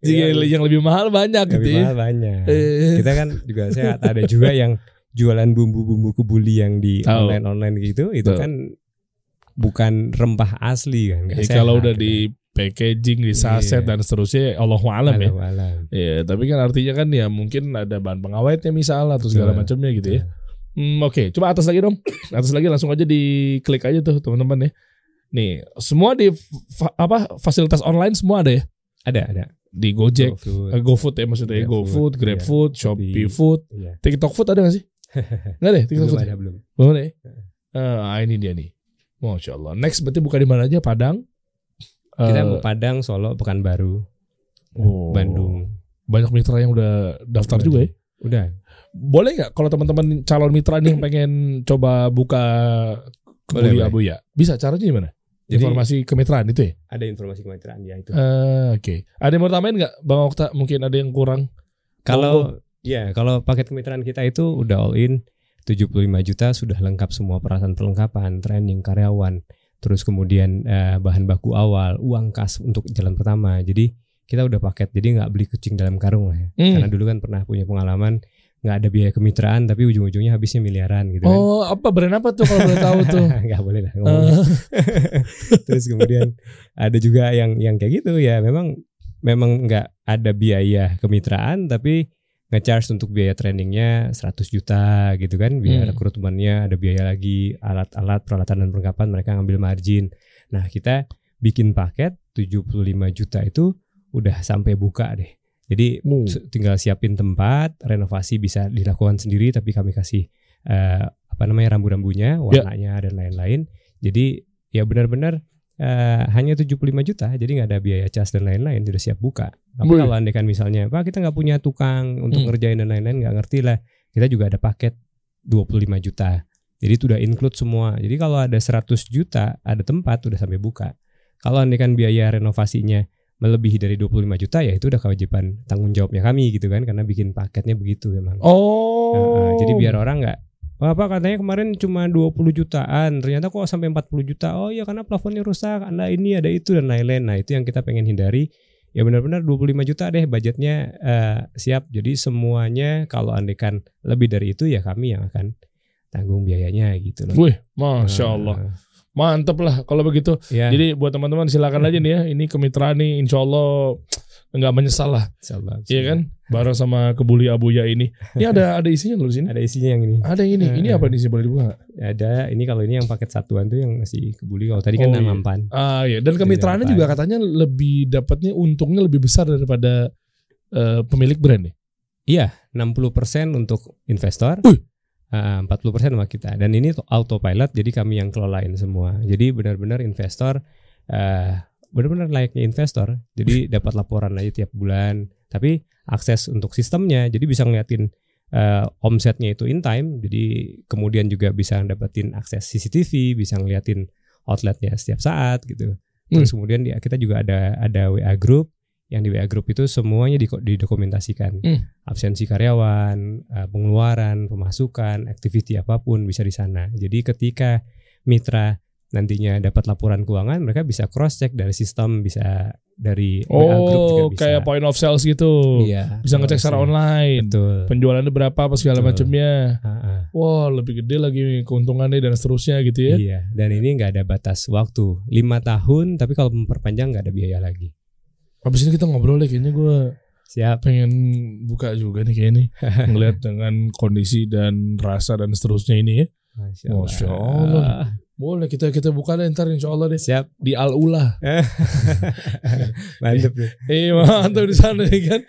Jika Iya. yang lebih mahal banyak gitu Lebih ya. mahal banyak. Eh. Kita kan juga sehat. Ada juga yang jualan bumbu-bumbu kebuli yang di online-online gitu. Itu Tahu. kan bukan rempah asli kan. Ya, kalau udah gitu. di packaging, di saset Iya. dan seterusnya Allah alam ya. Iya, tapi kan artinya kan ya mungkin ada bahan pengawetnya misal atau segala macamnya gitu ya. Hmm, Oke, coba atas lagi dong. *clears throat* Atas lagi langsung aja diklik aja tuh teman-teman ya. Nih, semua di fa- apa fasilitas online semua ada ya? Ada, ada. Di Gojek, GoFood. eh, GoFood ya maksudnya, GrabFood, GoFood, iya. GrabFood, Shopee Shopee. Food, Iya. TikTok Food ada gak sih? *laughs* Nggak ada ya TikTok Belum Food? ada belum. Belum ada ya? Ah, ini dia nih. Masya Allah. Next berarti buka di mana aja? Padang. Kita Eh, mau Padang, Solo, Pekanbaru, oh, Bandung. Banyak mitra yang udah daftar Bandung. juga ya. Udah. Boleh nggak kalau teman-teman calon mitra nih yang pengen coba buka boleh. abu ya? Bisa caranya gimana? Jadi Informasi kemitraan itu ya? ada informasi kemitraan ya itu. Eh, Oke. Ada yang mau tambahin nggak, Bang Okta? Mungkin ada yang kurang. Kalau ya, kalau paket kemitraan kita itu udah all in 75 juta sudah lengkap semua peralatan perlengkapan, training karyawan, terus kemudian eh, bahan baku awal, uang kas untuk jalan pertama. Jadi kita udah paket, jadi nggak beli kucing dalam karung lah ya. Hmm. Karena dulu kan pernah punya pengalaman nggak ada biaya kemitraan tapi ujung-ujungnya habisnya miliaran gitu kan. Oh, apa brand apa tuh kalau boleh tahu tuh? *laughs* nggak boleh lah. Eh, *laughs* terus kemudian ada juga yang yang kayak gitu ya memang memang nggak ada biaya kemitraan tapi ngecharge untuk biaya trainingnya 100 juta gitu kan biaya Hmm. rekrutmennya ada biaya lagi alat-alat peralatan dan perlengkapan mereka ngambil margin nah kita bikin paket 75 juta itu udah sampai buka deh jadi Hmm. tinggal siapin tempat renovasi bisa dilakukan sendiri tapi kami kasih eh, apa namanya rambu-rambunya warnanya dan lain-lain jadi ya benar-benar eh, hanya 75 juta jadi nggak ada biaya cas dan lain-lain sudah siap buka tapi Wih. kalau andai kan misalnya pak kita nggak punya tukang untuk Hmm. ngerjain dan lain-lain nggak ngerti lah kita juga ada paket 25 juta jadi itu udah include semua jadi kalau ada 100 juta ada tempat udah sampai buka kalau andai kan biaya renovasinya melebihi dari 25 juta ya itu udah kewajiban tanggung jawabnya kami gitu kan karena bikin paketnya begitu memang Oh. Nah, jadi biar orang nggak Wah Pak katanya kemarin cuma 20 jutaan Ternyata kok sampai 40 juta. Oh iya karena plafonnya rusak Anda ini ada itu dan lain-lain. Nah itu yang kita pengen hindari. Ya benar-benar 25 juta deh budgetnya eh, siap. Jadi semuanya kalau andekan lebih dari itu ya kami yang akan tanggung biayanya gitu loh. Wih, masya Allah, Nah, mantep lah kalau begitu. ya, Jadi buat teman-teman silakan aja nih ya, ini kemitraan nih, insya Allah nggak menyesal lah, insyaallah. iya kan? Bareng sama kebuli Abuya ini. Ini ada *laughs* ada isinya loh di sini. Ada isinya yang ini Ada yang ini, ini Eh. apa nih sih boleh dibuka? Ada ini kalau ini yang paket satuan tuh yang masih kebuli Kalau tadi kan Oh, iya. namampan Ah iya, dan kemitraannya juga ya? katanya lebih dapatnya untungnya lebih besar daripada eh, pemilik brand ya. Iya, 60% untuk investor, Wih. uh, 40% sama kita. Dan ini autopilot, jadi kami yang kelolain semua. Jadi benar-benar investor, uh, benar-benar layaknya investor. Jadi *laughs* dapat laporan aja tiap bulan. Tapi akses untuk sistemnya, jadi bisa ngeliatin uh, omsetnya itu in time. Jadi kemudian juga bisa dapetin akses CCTV, bisa ngeliatin outletnya setiap saat gitu. Terus kemudian dia, kita juga ada ada WA group yang di WA group itu semuanya didokumentasikan Hmm. absensi karyawan, eh, pengeluaran, pemasukan, activity apa pun bisa di sana. Jadi ketika mitra nantinya dapat laporan keuangan, mereka bisa cross check dari sistem, bisa dari WA group juga Oh, bisa. kayak point of sales gitu. Iya. Bisa ngecek secara online. Betul. Penjualannya berapa apa segala macamnya. Ah, ah. Wah, lebih gede lagi keuntungannya dan seterusnya gitu ya. Iya. Dan ini nggak ada batas waktu, lima tahun. Tapi kalau memperpanjang nggak ada biaya lagi. Habis ini kita ngobrol deh kayaknya gue Siap. pengen buka juga nih kayak ini *laughs* ngelihat dengan kondisi dan rasa dan seterusnya ini ya. Masya Masya Allah. Boleh kita kita buka deh ntar insya Allah deh Siap. di Al Ula. *laughs* Mantep nih. Eh mantap di sana ya kan.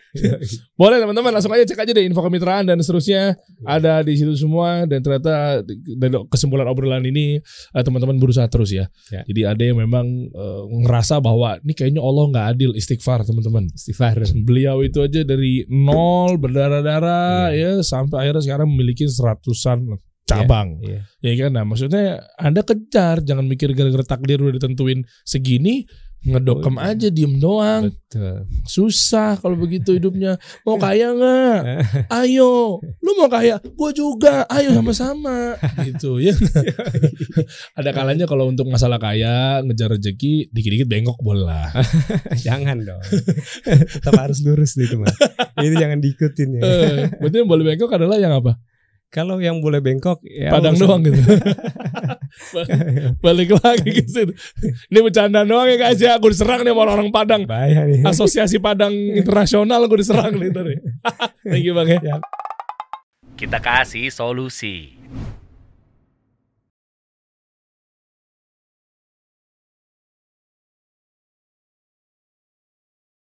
Boleh teman-teman langsung aja cek aja deh info kemitraan dan seterusnya ada di situ semua dan ternyata dari kesimpulan obrolan ini eh, teman-teman berusaha terus ya. Ya. Jadi ada yang memang eh, ngerasa bahwa ini kayaknya Allah nggak adil istighfar teman-teman. Istighfar. Beliau itu aja dari nol berdarah-darah ya sampai akhirnya sekarang memiliki seratusan cabang. Iya. Ya kan nah maksudnya Anda kejar jangan mikir gara-gara takdir udah ditentuin segini ngedokem Oh, iya. aja diem doang Betul. susah kalau begitu hidupnya mau *laughs* kaya nggak *laughs* ayo lu mau kaya gue juga ayo sama-sama gitu ya *laughs* ada kalanya kalau untuk masalah kaya ngejar rezeki dikit-dikit bengkok boleh lah jangan dong. Tetap harus lurus nih, itu mah. Itu jangan diikutin ya. Eh, berarti yang boleh bengkok adalah yang apa Kalau yang boleh bengkok ya padang doang gitu *laughs* balik lagi ke situ ini bercanda doang ya guys ya aku diserang nih sama orang-orang Padang Bahaya nih. Asosiasi Padang Internasional gue diserang nih tadi. *laughs* Thank you bang ya. Kita kasih solusi.